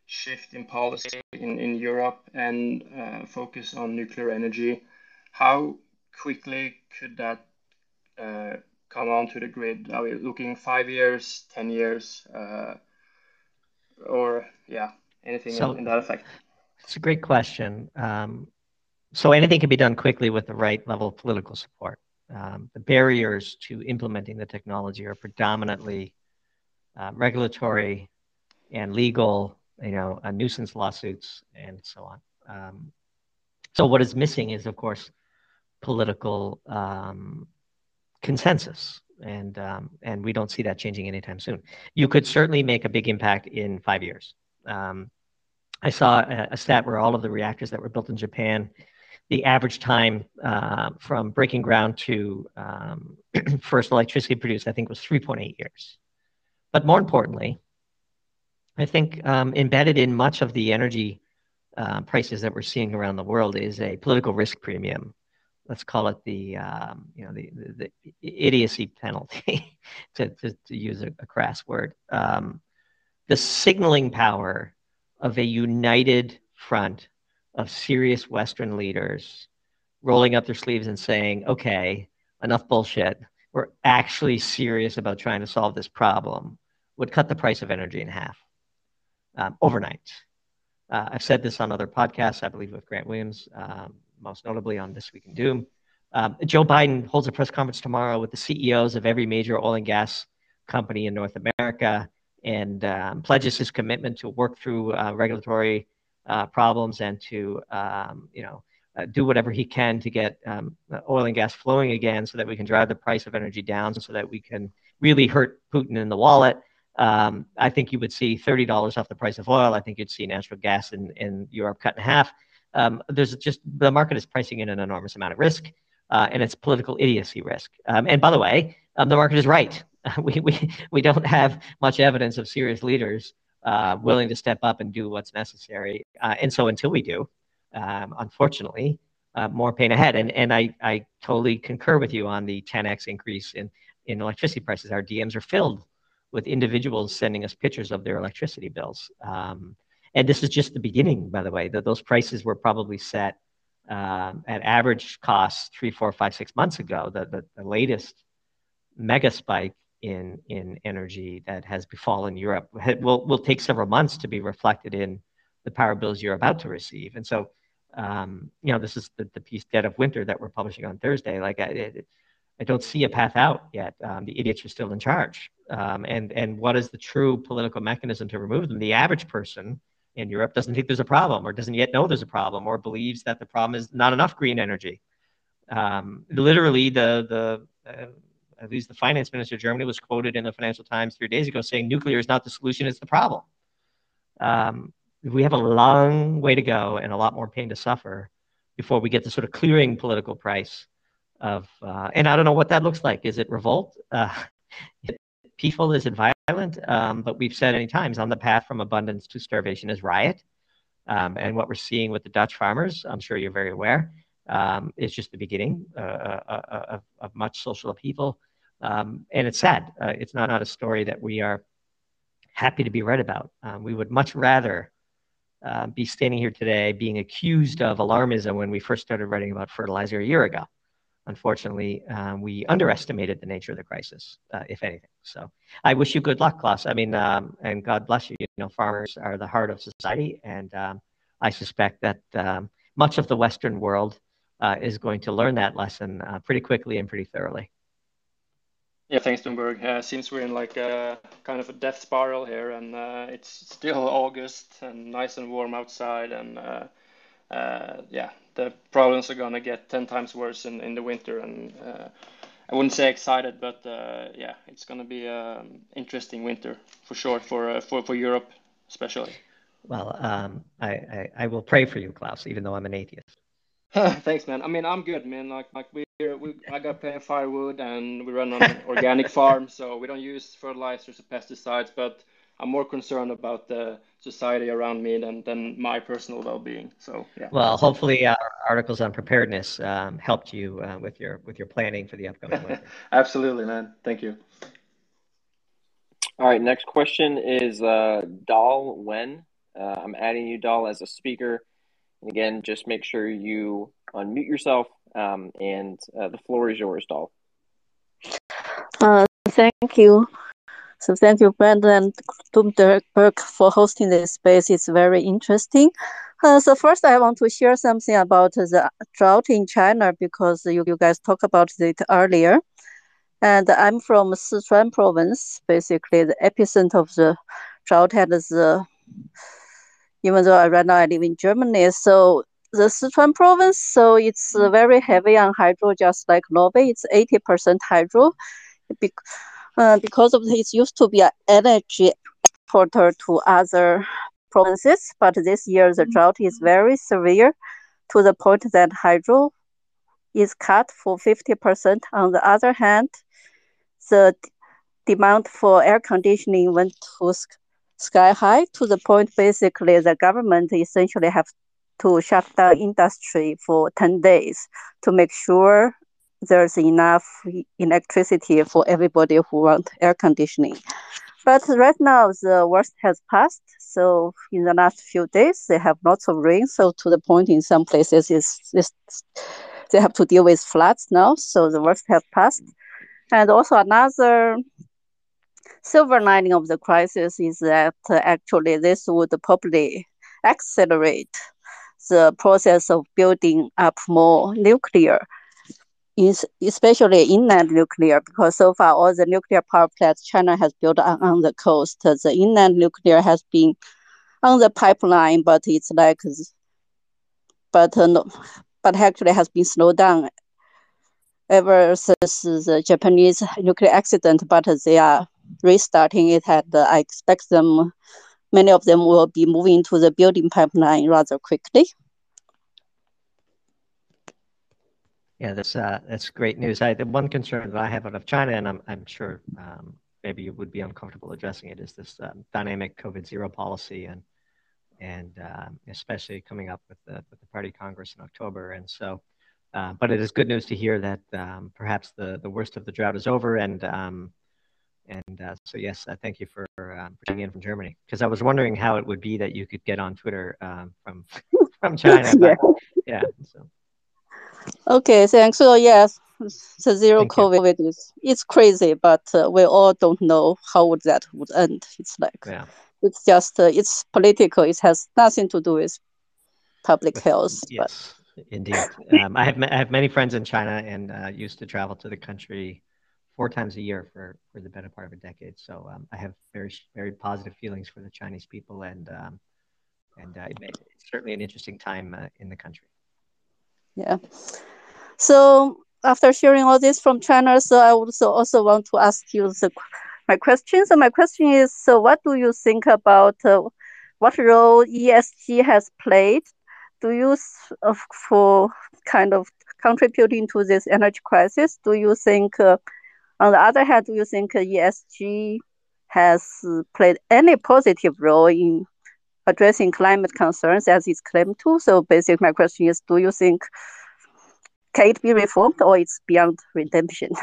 shift in policy in, in Europe and uh, focus on nuclear energy, how quickly could that uh, come onto the grid? Are we looking five years, 10 years, uh, or yeah, anything so, in, in, that effect? It's a great question. Um, so anything can be done quickly with the right level of political support um, the barriers to implementing the technology are predominantly uh, regulatory and legal, you know, uh, nuisance lawsuits and so on. Um, so what is missing is, of course, political um, consensus, and um, and we don't see that changing anytime soon. You could certainly make a big impact in five years. Um, I saw a, a stat where all of the reactors that were built in Japan the average time uh, from breaking ground to um, first electricity produced, I think, was 3.8 years. But more importantly, I think um, embedded in much of the energy uh, prices that we're seeing around the world is a political risk premium. Let's call it the um, you know the, the, the idiocy penalty, to, to, to, use a, a crass word. Um, the signaling power of a united front of serious Western leaders rolling up their sleeves and saying, okay, enough bullshit. We're actually serious about trying to solve this problem would cut the price of energy in half um, overnight. Uh, I've said this on other podcasts, I believe with Grant Williams, um, most notably on This Week in Doom. Um, Joe Biden holds a press conference tomorrow with the CEOs of every major oil and gas company in North America and um, pledges his commitment to work through uh, regulatory uh, problems and to um, you know uh, do whatever he can to get um, oil and gas flowing again, so that we can drive the price of energy down, so that we can really hurt Putin in the wallet um, I think you would see $30 off the price of oil. I think you'd see natural gas in, in Europe cut in half. Um, there's just the market is pricing in an enormous amount of risk, uh, and it's political idiocy risk. Um, and by the way, um, the market is right. we, we, we don't have much evidence of serious leaders uh, willing to step up and do what's necessary. Uh, and so until we do, um, unfortunately, uh, more pain ahead. And, and I, I totally concur with you on the 10x increase in, in electricity prices. Our DMs are filled with individuals sending us pictures of their electricity bills. Um, and this is just the beginning, by the way. That those prices were probably set um, at average costs three, four, five, six months ago. The, the, the latest mega spike in in energy that has befallen Europe will will take several months to be reflected in the power bills you're about to receive. And so, um, you know, this is the, the piece Dead of Winter that we're publishing on Thursday. Like, I, it, I don't see a path out yet. Um, the idiots are still in charge. Um, and and what is the true political mechanism to remove them? The average person in Europe doesn't think there's a problem, or doesn't yet know there's a problem, or believes that the problem is not enough green energy. Um, literally, the the uh, at least the finance minister of Germany was quoted in the Financial Times three days ago saying nuclear is not the solution, it's the problem. Um, we have a long way to go and a lot more pain to suffer before we get the sort of clearing political price of, uh, and I don't know what that looks like. Is it revolt? Uh, is it? Um, but we've said many times on the path from abundance to starvation is riot. Um, and what we're seeing with the Dutch farmers, I'm sure you're very aware, um, is just the beginning uh, uh, uh of, of, much social upheaval. Um, and it's sad. Uh, it's not, not a story that we are happy to be read about. Um, we would much rather uh, be standing here today being accused of alarmism when we first started writing about fertilizer a year ago. Unfortunately, um, we underestimated the nature of the crisis, uh, if anything. So I wish you good luck, Klaus. I mean, um, and God bless you. You know, farmers are the heart of society, and um, I suspect that um, much of the Western world uh, is going to learn that lesson uh, pretty quickly and pretty thoroughly. Yeah, thanks, Doomberg. Uh, seems we're in like a kind of a death spiral here, and uh, it's still August and nice and warm outside, and uh, uh yeah, the problems are gonna get ten times worse in, in the winter. And uh, I wouldn't say excited, but uh, yeah, it's gonna be an interesting winter for sure for for for Europe, especially. Well, um, I, I I will pray for you, Klaus, even though I'm an atheist. Thanks, man. I mean, I'm good, man. Like, like we, we, I got plenty of firewood, and we run on an organic farm, so we don't use fertilizers or pesticides. But I'm more concerned about the society around me than than my personal well-being. So, yeah. Well, hopefully, our articles on preparedness um, helped you uh, with your with your planning for the upcoming winter. Absolutely, man. Thank you. All right. Next question is uh, Dahl Wen. Uh, I'm adding you, Dahl, as a speaker. And again, just make sure you unmute yourself, um, and uh, the floor is yours, Dahl. Uh, thank you. So thank you, Brandon Doomberg, for hosting this space. It's very interesting. Uh, so first, I want to share something about the drought in China because you, you guys talked about it earlier. And I'm from Sichuan province, basically the epicenter of the drought had the even though I, right now I live in Germany. So the Sichuan province, so it's very heavy on hydro, just like Norway. It's 80% hydro. Uh, because of it used to be an energy exporter to other provinces, but this year the drought is very severe to the point that hydro is cut for 50%. On the other hand, the demand for air conditioning went to sky high to the point basically the government essentially have to shut down industry for 10 days to make sure there's enough electricity for everybody who want air conditioning. But right now the worst has passed. So in the last few days they have lots of rain. So to the point in some places is they have to deal with floods now. So the worst has passed. And also another silver lining of the crisis is that uh, actually this would probably accelerate the process of building up more nuclear, especially inland nuclear, because so far all the nuclear power plants China has built on, on the coast, the inland nuclear has been on the pipeline, but it's like, but uh, no, but actually has been slowed down ever since the Japanese nuclear accident, but they are restarting it. Had I expect them, many of them will be moving to the building pipeline rather quickly. Yeah, that's uh, that's great news. I, the one concern that I have out of China, and I'm I'm sure um, maybe you would be uncomfortable addressing it, is this um, dynamic COVID zero policy, and and um, especially coming up with the with the Party Congress in October. And so, uh, but it is good news to hear that um, perhaps the the worst of the drought is over. And um, and uh, so yes, uh, thank you for um, for in from Germany because I was wondering how it would be that you could get on Twitter um, from from China. But, yeah. So. Okay, thanks. So yes, the zero Thank COVID you. is it's crazy, but uh, we all don't know how would that would end. It's like yeah. it's just uh, it's political. It has nothing to do with public health. Yes, but. indeed. Um, I have I have many friends in China and uh, used to travel to the country four times a year for for the better part of a decade. So um, I have very very positive feelings for the Chinese people, and um, and uh, it's certainly an interesting time uh, in the country. Yeah. So after sharing all this from China, so I also, also want to ask you the, my question. So my question is, so what do you think about uh, what role ESG has played? Do you uh, for kind of contributing to this energy crisis? Do you think, uh, on the other hand, do you think ESG has played any positive role in addressing climate concerns as it's claimed to. So basically my question is, do you think can it be reformed or it's beyond redemption?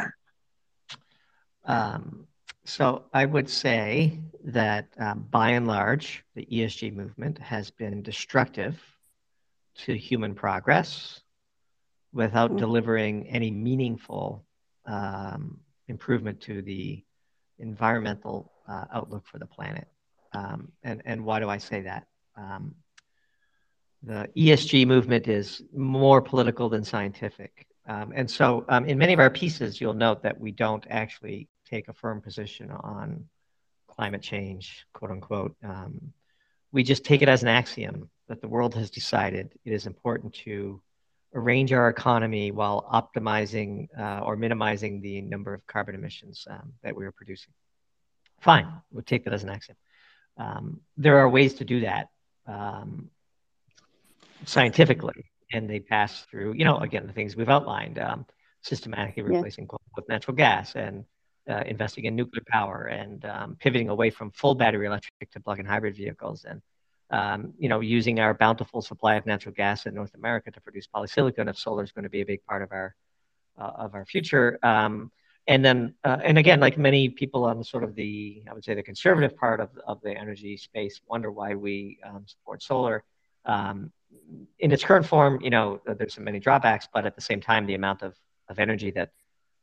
Um, so I would say that um, by and large, the ESG movement has been destructive to human progress without mm-hmm. delivering any meaningful um, improvement to the environmental uh, outlook for the planet. Um, and, and why do I say that? Um, the ESG movement is more political than scientific. Um, and so um, in many of our pieces, you'll note that we don't actually take a firm position on climate change, quote unquote. Um, we just take it as an axiom that the world has decided it is important to arrange our economy while optimizing uh, or minimizing the number of carbon emissions um, that we are producing. Fine, we'll take that as an axiom. Um, there are ways to do that um, scientifically, and they pass through, you know, again, the things we've outlined, um, systematically replacing yeah. coal with natural gas and uh, investing in nuclear power and um, pivoting away from full battery electric to plug-in hybrid vehicles and um, you know, using our bountiful supply of natural gas in North America to produce polysilicon if solar is going to be a big part of our uh, of our future. Um, and then uh, and again like many people on sort of the i would say the conservative part of, of the energy space wonder why we um, support solar. Um, in its current form you know there's so many drawbacks but at the same time the amount of, of energy that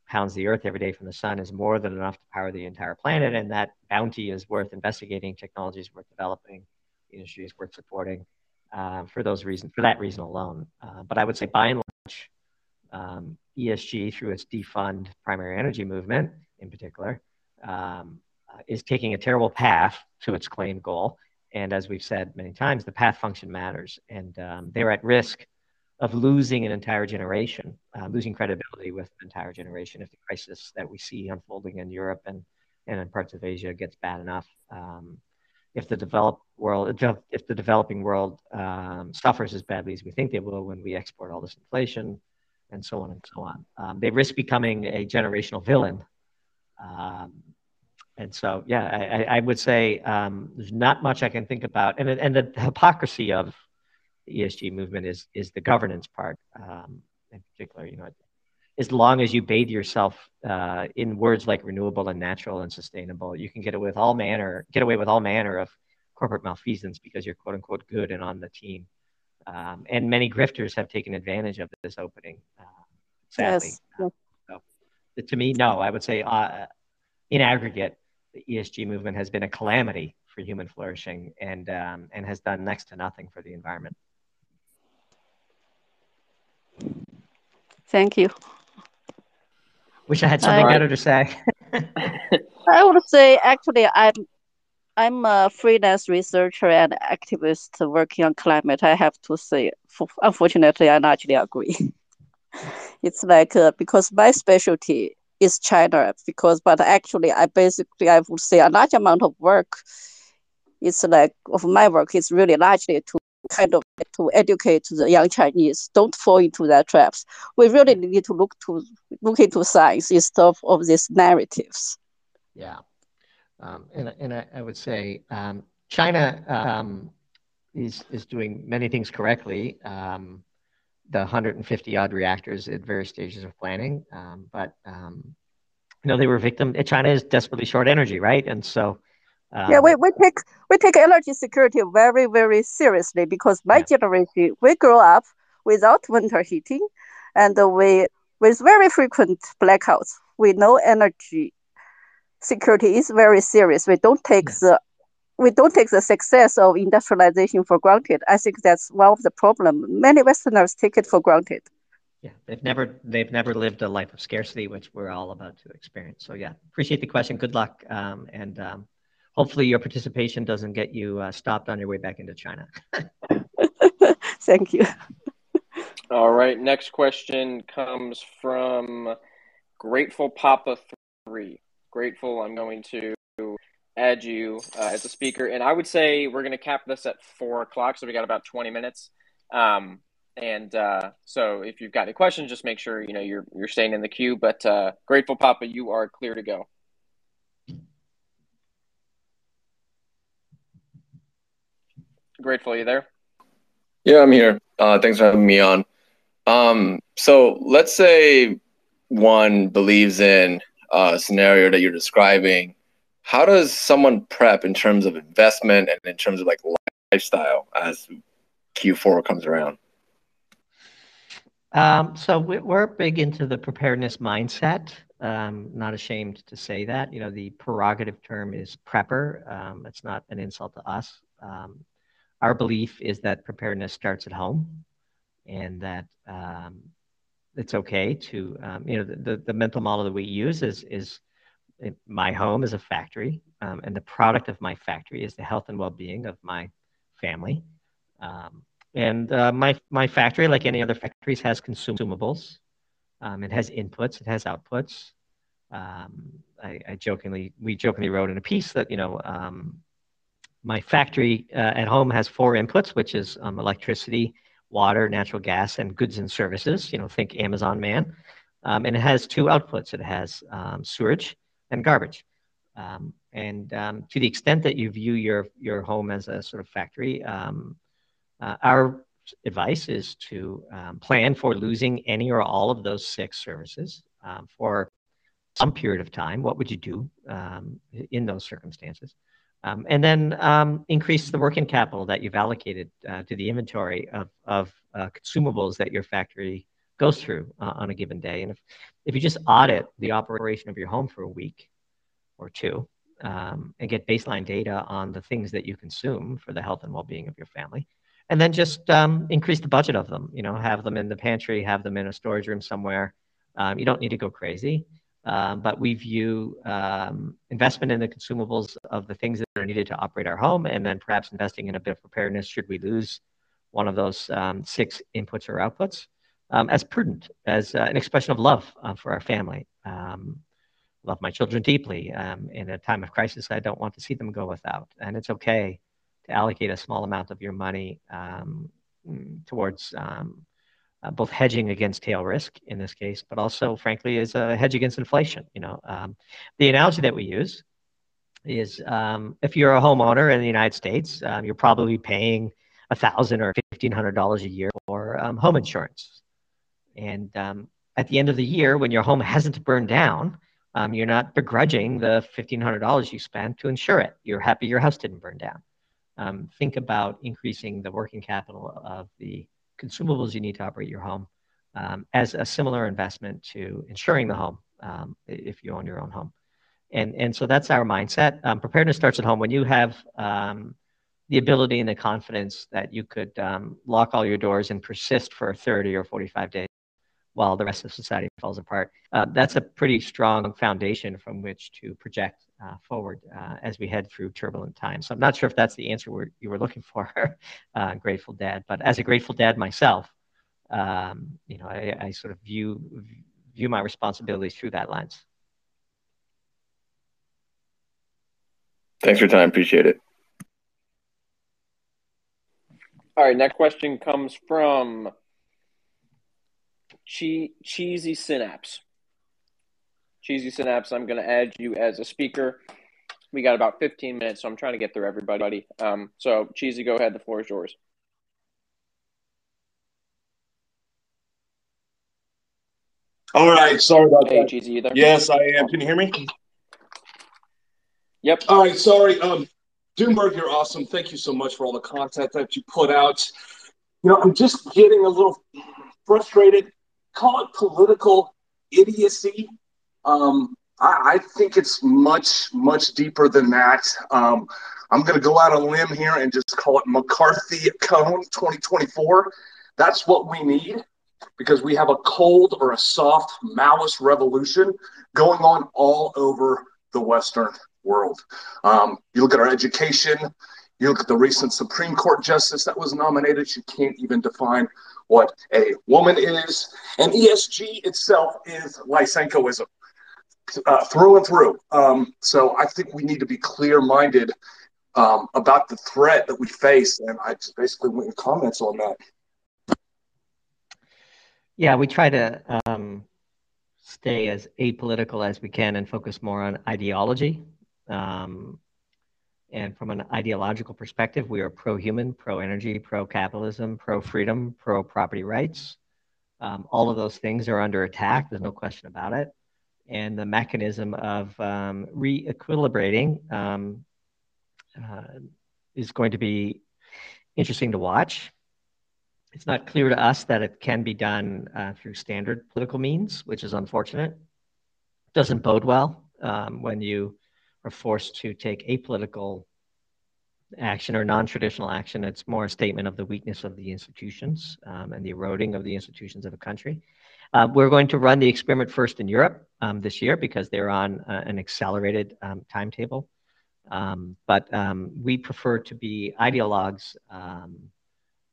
pounds the earth every day from the sun is more than enough to power the entire planet. And that bounty is worth investigating technology is worth developing industry is worth supporting uh, for those reasons for that reason alone. Uh, but i would say by and large um, ESG through its defund primary energy movement in particular um, uh, is taking a terrible path to its claimed goal. And as we've said many times, the path function matters, and um, they're at risk of losing an entire generation, uh, losing credibility with an entire generation if the crisis that we see unfolding in Europe and, and in parts of Asia gets bad enough. Um, if the developed world, if the developing world um, suffers as badly as we think they will when we export all this inflation, and so on and so on. Um, they risk becoming a generational villain. Um, and so, yeah, I, I would say um, there's not much I can think about. And, and the hypocrisy of the ESG movement is, is the governance part um, in particular. You know, as long as you bathe yourself uh, in words like renewable and natural and sustainable, you can get away with all manner, get away with all manner of corporate malfeasance because you're quote unquote good and on the team. Um, and many grifters have taken advantage of this opening, uh, sadly. Yes. Uh, so, to me, no, I would say uh, in aggregate, the ESG movement has been a calamity for human flourishing and, um, and has done next to nothing for the environment. Thank you. Wish I had something better to say. I would say actually I'm I'm a freelance researcher and activist working on climate. I have to say, unfortunately, I largely agree. it's like uh, because my specialty is China because, but actually, I basically I would say a large amount of work is like of my work is really largely to kind of to educate the young Chinese don't fall into their traps. We really need to look to look into science instead of, of these narratives. Yeah, um, and and I, I would say um, China um, is is doing many things correctly. Um, the 150 odd reactors at various stages of planning, um, but um, you know they were victim. China is desperately short energy, right? And so yeah, we, we take we take energy security very very seriously because my yeah. generation we grew up without winter heating, and we with very frequent blackouts. We know energy security is very serious. We don't take yeah. the we don't take the success of industrialization for granted. I think that's one of the problem. Many Westerners take it for granted. Yeah, they've never they've never lived a life of scarcity, which we're all about to experience. So yeah, appreciate the question. Good luck, um, and um, hopefully your participation doesn't get you uh, stopped on your way back into China. Thank you. All right. Next question comes from Grateful Papa 3. Grateful, I'm going to add you uh, as a speaker. And I would say we're going to cap this at four o'clock. So we got about 20 minutes. Um, and uh, so if you've got any questions, just make sure, you know, you're, you're staying in the queue. But uh, Grateful Papa, you are clear to go. Grateful, are you there? Yeah, I'm here. Uh, thanks for having me on. Um, so let's say one believes in a scenario that you're describing. How does someone prep in terms of investment and in terms of like lifestyle as Q4 comes around? Um, so we're big into the preparedness mindset. Um, not ashamed to say that. You know, the prerogative term is prepper. Um, it's not an insult to us. Um, our belief is that preparedness starts at home and that um, it's okay to, um, you know, the, the, the, mental model that we use is, is my home is a factory um, and the product of my factory is the health and well-being of my family. Um, and uh, my, my factory, like any other factories, has consumables. Um, it has inputs, it has outputs. Um, I, I, jokingly, we jokingly wrote in a piece that, you know, my factory uh, at home has four inputs, which is um, electricity, water, natural gas, and goods and services. You know, think Amazon man. Um, and it has two outputs. It has um, sewage and garbage. Um, and um, to the extent that you view your your home as a sort of factory, um, uh, our advice is to plan for losing any or all of those six services for some period of time. What would you do in those circumstances? Um, and then um, increase the working capital that you've allocated uh, to the inventory of, of uh, consumables that your factory goes through uh, on a given day. And if, if you just audit the operation of your home for a week or two um, and get baseline data on the things that you consume for the health and well-being of your family, and then just um, increase the budget of them, you know, have them in the pantry, have them in a storage room somewhere. Um, you don't need to go crazy. Um, but we view um, investment in the consumables of the things that are needed to operate our home, and then perhaps investing in a bit of preparedness should we lose one of those um, six inputs or outputs um, as prudent, as uh, an expression of love uh, for our family. Um, love my children deeply. Um, in a time of crisis, I don't want to see them go without, and it's okay to allocate a small amount of your money towards uh, both hedging against tail risk in this case, but also, frankly, is a hedge against inflation. You know, um, the analogy that we use is um, if you're a homeowner in the United States, um, you're probably paying a thousand or fifteen hundred dollars a year for um, home insurance, and um, at the end of the year, when your home hasn't burned down, um, you're not begrudging the fifteen hundred dollars you spent to insure it. You're happy your house didn't burn down. think about increasing the working capital of the consumables you need to operate your home um, as a similar investment to insuring the home um, if you own your own home. And, and so that's our mindset. Um, preparedness starts at home. When you have um, the ability and the confidence that you could um, lock all your doors and persist for 30 or 45 days while the rest of society falls apart, uh, that's a pretty strong foundation from which to project uh, forward uh, as we head through turbulent times. So I'm not sure if that's the answer you were looking for, uh, Grateful Dad. But as a Grateful Dad myself, um, you know, I, I, sort of view view my responsibilities through that lens. Thanks for your time. Appreciate it. All right, next question comes from che- Cheesy Synapse. Cheesy Synapse, I'm going to add you as a speaker. We got about 15 minutes, so I'm trying to get through everybody. Um, so, Cheesy, go ahead. The floor is yours. All right, sorry about Hey, that. Cheesy, you there? Yes, I am. Can you hear me? Yep. All right, sorry. Um, Doomberg, you're awesome. Thank you so much for all the content that you put out. You know, I'm just getting a little frustrated. Call it political idiocy. Um, I, I think it's much, much deeper than that. Um, I'm going to go out on a limb here and just call it McCarthy Cone 2024. That's what we need because we have a cold or a soft malice revolution going on all over the Western world. Um, you look at our education, you look at the recent Supreme Court justice that was nominated, she can't even define what a woman is. And ESG itself is Lysenkoism uh, through and through. Um, so I think we need to be clear minded um, about the threat that we face. And I just basically went in comments on that. Yeah, we try to um, stay as apolitical as we can and focus more on ideology. Um, and from an ideological perspective, we are pro human, pro energy, pro capitalism, pro freedom, pro property rights. Um, all of those things are under attack, there's no question about it. And the mechanism of um, re equilibrating um, uh, is going to be interesting to watch. It's not clear to us that it can be done uh, through standard political means, which is unfortunate. Doesn't bode well um, when you are forced to take apolitical action or non-traditional action. It's more a statement of the weakness of the institutions um, and the eroding of the institutions of a country. Uh, we're going to run the experiment first in Europe um, this year because they're on uh, an accelerated um, timetable. Um, but um, we prefer to be ideologues, um,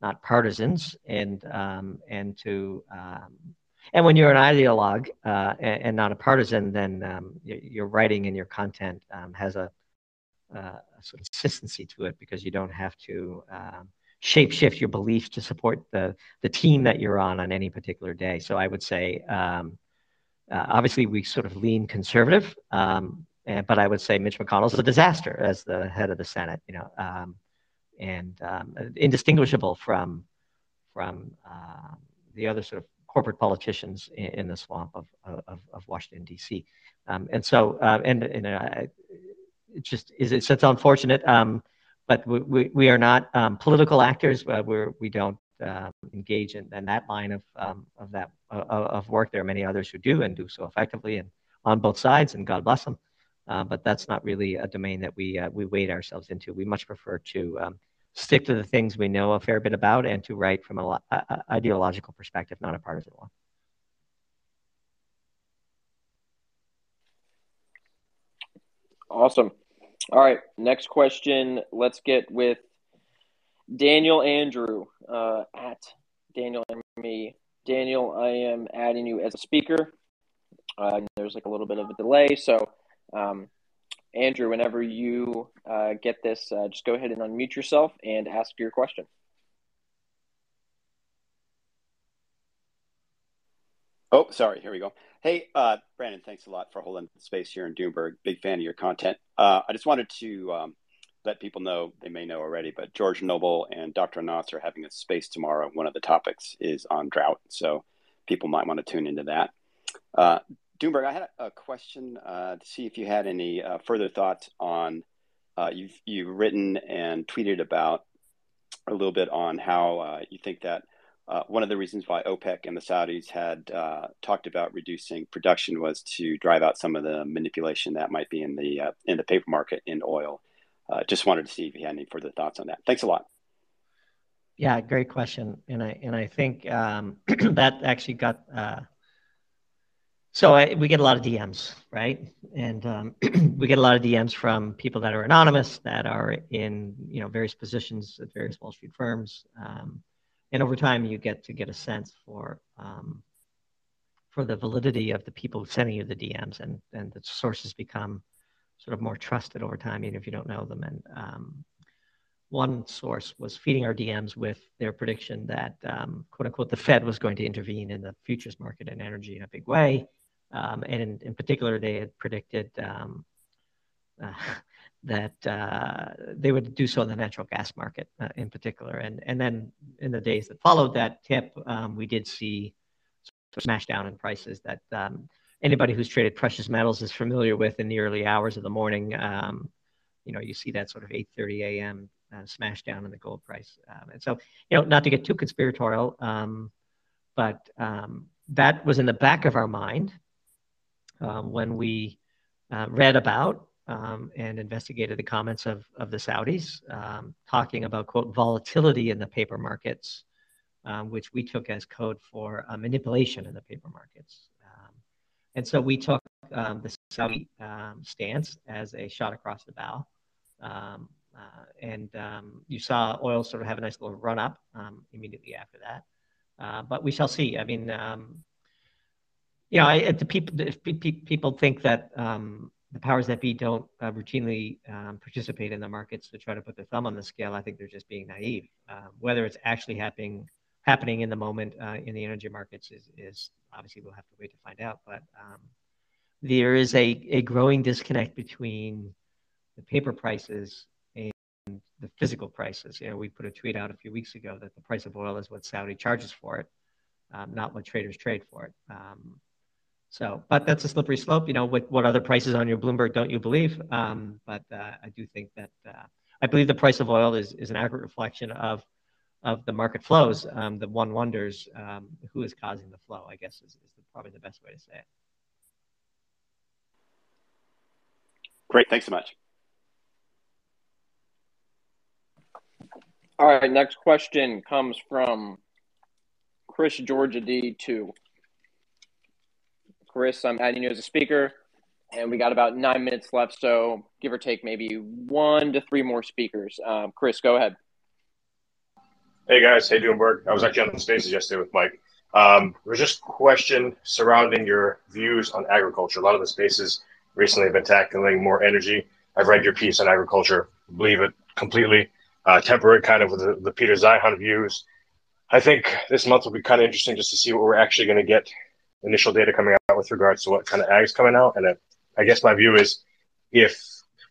not partisans, and um, and to and when you're an ideologue uh, and, and, not a partisan, then your writing and your content has a, a, sort of consistency to it because you don't have to shift your beliefs to support the the team that you're on on any particular day. So I would say, um, uh, obviously, we sort of lean conservative, um, and, but I would say Mitch McConnell's a disaster as the head of the Senate. You know, um, and um, indistinguishable from from uh, the other sort of corporate politicians in, in the swamp of of, of Washington D.C. Um, and so, uh, and and uh, it just is it's, it's unfortunate. Um, but we, we, we are not um, political actors. Uh, we're, we don't uh, engage in, in, that line of, um, of that uh, of work. There are many others who do and do so effectively and on both sides, and God bless them. Uh, but that's not really a domain that we uh, we wade ourselves into. We much prefer to um, stick to the things we know a fair bit about and to write from a, a ideological perspective, not a partisan one. Awesome. All right, next question. Let's get with Daniel Andrew uh, at Daniel and me. Daniel, I am adding you as a speaker. Uh, there's like a little bit of a delay, so um, Andrew, whenever you uh, get this, uh, just go ahead and unmute yourself and ask your question. Oh, sorry. Here we go. Hey, uh, Brandon, thanks a lot for holding space here in Doomberg. Big fan of your content. Uh, I just wanted to um, let people know, they may know already, but George Noble and Dr. Knotts are having a space tomorrow. One of the topics is on drought. So people might want to tune into that. Uh, Doomberg, I had a question uh, to see if you had any uh, further thoughts on uh, you've, you've written and tweeted about a little bit on how uh, you think that uh, one of the reasons why OPEC and the Saudis had uh, talked about reducing production was to drive out some of the manipulation that might be in the uh, in the paper market in oil. Uh, just wanted to see if you had any further thoughts on that. Thanks a lot. Yeah, great question, and I and I think um, that actually got. Uh, so I, we get a lot of DMs, right? And um, we get a lot of DMs from people that are anonymous, that are in you know various positions at various Wall Street firms. Um, and over time you get to get a sense for um, for the validity of the people sending you the DMs, and and the sources become sort of more trusted over time, even if you don't know them. And um, one source was feeding our DMs with their prediction that, um, quote unquote, the Fed was going to intervene in the futures market and energy in a big way. Um, and in, in, particular, they had predicted uh, that uh, they would do so in the natural gas market uh, in particular. And, and then in the days that followed that tip, um, we did see smash down in prices that um, anybody who's traded precious metals is familiar with in the early hours of the morning. Um, you know, you see that sort of 8:30 a.m uh, smash down in the gold price. Um, and so, you know, not to get too conspiratorial, um, but um, that was in the back of our mind when we uh, read about um, and investigated the comments of, of the Saudis um, talking about, quote, volatility in the paper markets, which we took as code for uh, manipulation in the paper markets. and so we took the Saudi stance as a shot across the bow. Um, uh, and um, you saw oil sort of have a nice little run up um, immediately after that. Uh, but we shall see. I mean, um, you know, I, the people if people think that um, the powers that be don't uh, routinely um, participate in the markets to try to put their thumb on the scale. I think they're just being naive. Uh, whether it's actually happening happening in the moment uh, in the energy markets is, is obviously we'll have to wait to find out. But um, there is a, a growing disconnect between the paper prices and the physical prices. You know, we put a tweet out a few weeks ago that the price of oil is what Saudi charges for it, um, not what traders trade for it. Um, so, but that's a slippery slope. You know, what, what other prices on your Bloomberg don't you believe? Um, but uh, I do think that uh, I believe the price of oil is, is an accurate reflection of of the market flows. Um, the one wonders um, who is causing the flow. I guess is, is probably the best way to say it. Great, thanks so much. All right, next question comes from Chris Georgia D2. Chris, I'm adding you as a speaker, and we got about nine minutes left, so give or take maybe one to three more speakers. Um, Chris, go ahead. Hey guys, hey Doomberg. I was actually on the spaces yesterday with Mike. Um, there was just a question surrounding your views on agriculture. A lot of the spaces recently have been tackling more energy. I've read your piece on agriculture, believe it completely uh, temper it kind of with the, the Peter Zeihan views. I think this month will be kind of interesting just to see what we're actually going to get initial data coming out with regards to what kind of ag's coming out. And I guess my view is if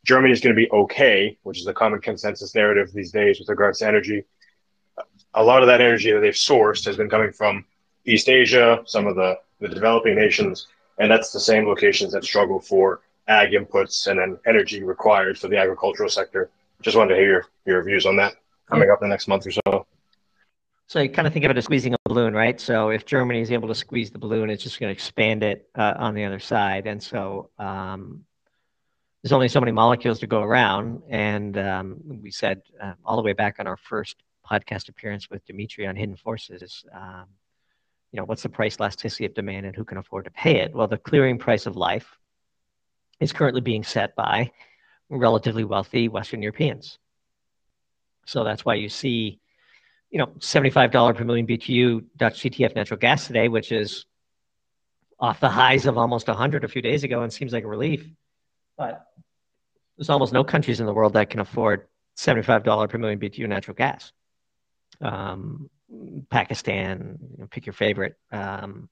Germany is going to be okay, which is the common consensus narrative these days with regards to energy, a lot of that energy that they've sourced has been coming from East Asia, some of the, the developing nations, and that's the same locations that struggle for ag inputs and then energy required for the agricultural sector just wanted to hear your, your views on that coming up the next month or so. So you kind of think of it as squeezing a balloon, right? So if Germany is able to squeeze the balloon, it's just going to expand it uh, on the other side, and so um, there's only so many molecules to go around. And um, we said uh, all the way back on our first podcast appearance with Demetri on Hidden Forces, um, you know, what's the price elasticity of demand and who can afford to pay it? Well, the clearing price of life is currently being set by relatively wealthy Western Europeans. So that's why you see, you know, $75 per million BTU Dutch TTF natural gas today, which is off the highs of almost 100 a few days ago and seems like a relief. But there's almost no countries in the world that can afford $75 per million BTU natural gas. Um, Pakistan, you know, pick your favorite. Um,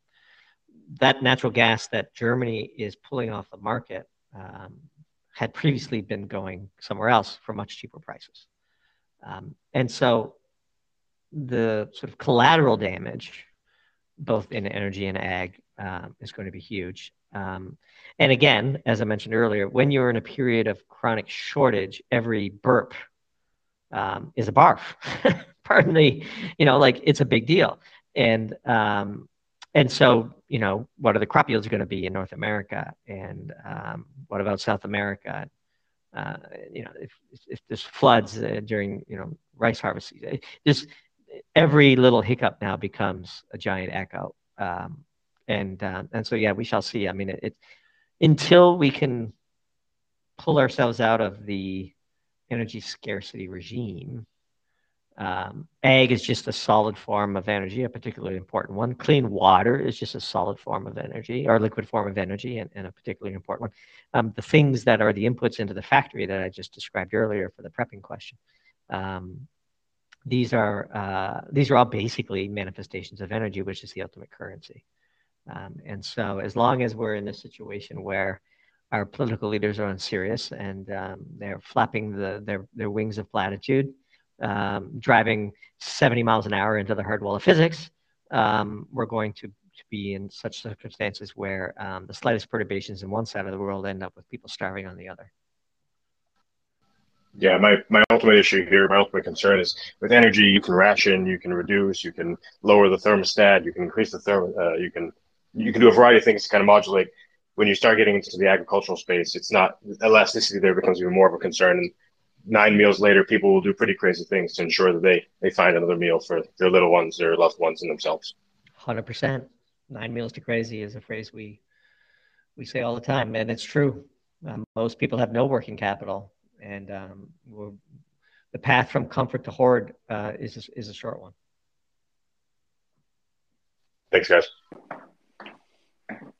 that natural gas that Germany is pulling off the market um, had previously been going somewhere else for much cheaper prices. Um, and so the sort of collateral damage, both in energy and ag, um, is going to be huge. Um, and again, as I mentioned earlier, when you're in a period of chronic shortage, every burp um, is a barf. Pardon the, you know, like it's a big deal. And um, and so, you know, what are the crop yields going to be in North America? And um, what about South America? Uh, you know, if, if there's floods uh, during, you know, rice harvest just every little hiccup now becomes a giant echo. Um, and, uh, and so, yeah, we shall see. I mean, it, it, until we can pull ourselves out of the energy scarcity regime, Um, ag is just a solid form of energy, a particularly important one. Clean water is just a solid form of energy or liquid form of energy and, and a particularly important one. Um, the things that are the inputs into the factory that I just described earlier for the prepping question, um, these are uh, these are all basically manifestations of energy, which is the ultimate currency. Um, and so, as long as we're in a situation where our political leaders are unserious and um, they're flapping the, their, their wings of platitude, um, driving 70 miles an hour into the hard wall of physics, um, we're going to, to be in such circumstances where um, the slightest perturbations in one side of the world end up with people starving on the other. Yeah, my, my ultimate issue here, my ultimate concern is with energy, you can ration, you can reduce, you can lower the thermostat, you can increase the therm, uh, you can you can do a variety of things to kind of modulate. When you start getting into the agricultural space, it's not elasticity there becomes even more of a concern. And nine meals later, people will do pretty crazy things to ensure that they they find another meal for their little ones, their loved ones, and themselves. Hundred percent. Nine meals to crazy is a phrase we we say all the time, and it's true. Um, most people have no working capital, and um, the path from comfort to hoard uh, is a, is a short one. Thanks, guys.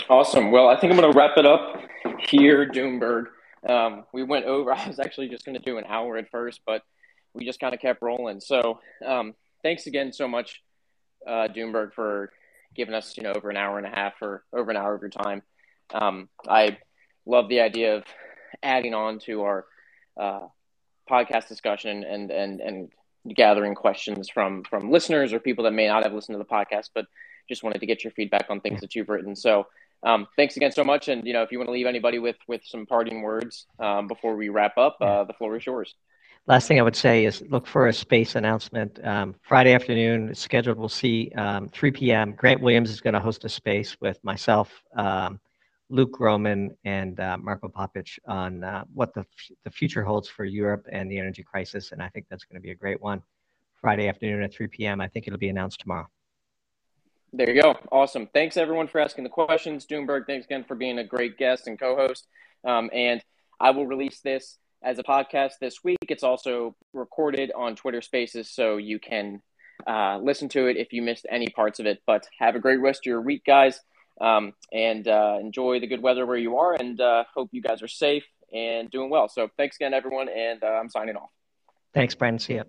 Awesome. Well, I think I'm going to wrap it up here, Doomberg. Um, we went over. I was actually just going to do an hour at first, but we just kind of kept rolling. So, um, thanks again so much, uh, Doomberg, for giving us you know over an hour and a half or over an hour of your time. Um, I love the idea of adding on to our uh, podcast discussion and and and gathering questions from from listeners or people that may not have listened to the podcast, but just wanted to get your feedback on things that you've written. So um, thanks again so much. And you know, if you want to leave anybody with with some parting words um, before we wrap up, uh, the floor is yours. Last thing I would say is look for a space announcement um, Friday afternoon. It's scheduled. We'll see um, 3 p.m. Grant Williams is going to host a space with myself, um, Luke Gromen, and uh, Marko Papic on uh, what the the future holds for Europe and the energy crisis. And I think that's going to be a great one. Friday afternoon at 3 p.m. I think it'll be announced tomorrow. There you go. Awesome. Thanks everyone for asking the questions. Doomberg, thanks again for being a great guest and co-host. Um, and I will release this as a podcast this week. It's also recorded on Twitter Spaces, so you can uh, listen to it if you missed any parts of it. But have a great rest of your week, guys, um, and uh, enjoy the good weather where you are. And uh, hope you guys are safe and doing well. So thanks again, everyone, and uh, I'm signing off. Thanks, Brandon. See you.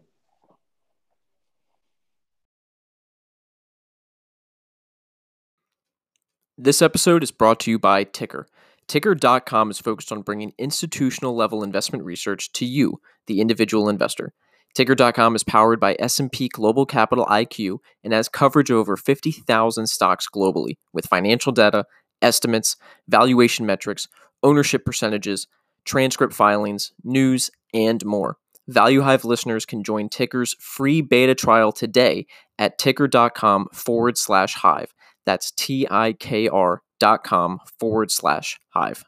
This episode is brought to you by TIKR. TIKR.com is focused on bringing institutional level investment research to you, the individual investor. TIKR.com is powered by S&P Global Capital IQ and has coverage over 50,000 stocks globally with financial data, estimates, valuation metrics, ownership percentages, transcript filings, news, and more. ValueHive listeners can join TIKR's free beta trial today at tikr.com forward slash hive. That's T I K R dot com forward slash hive.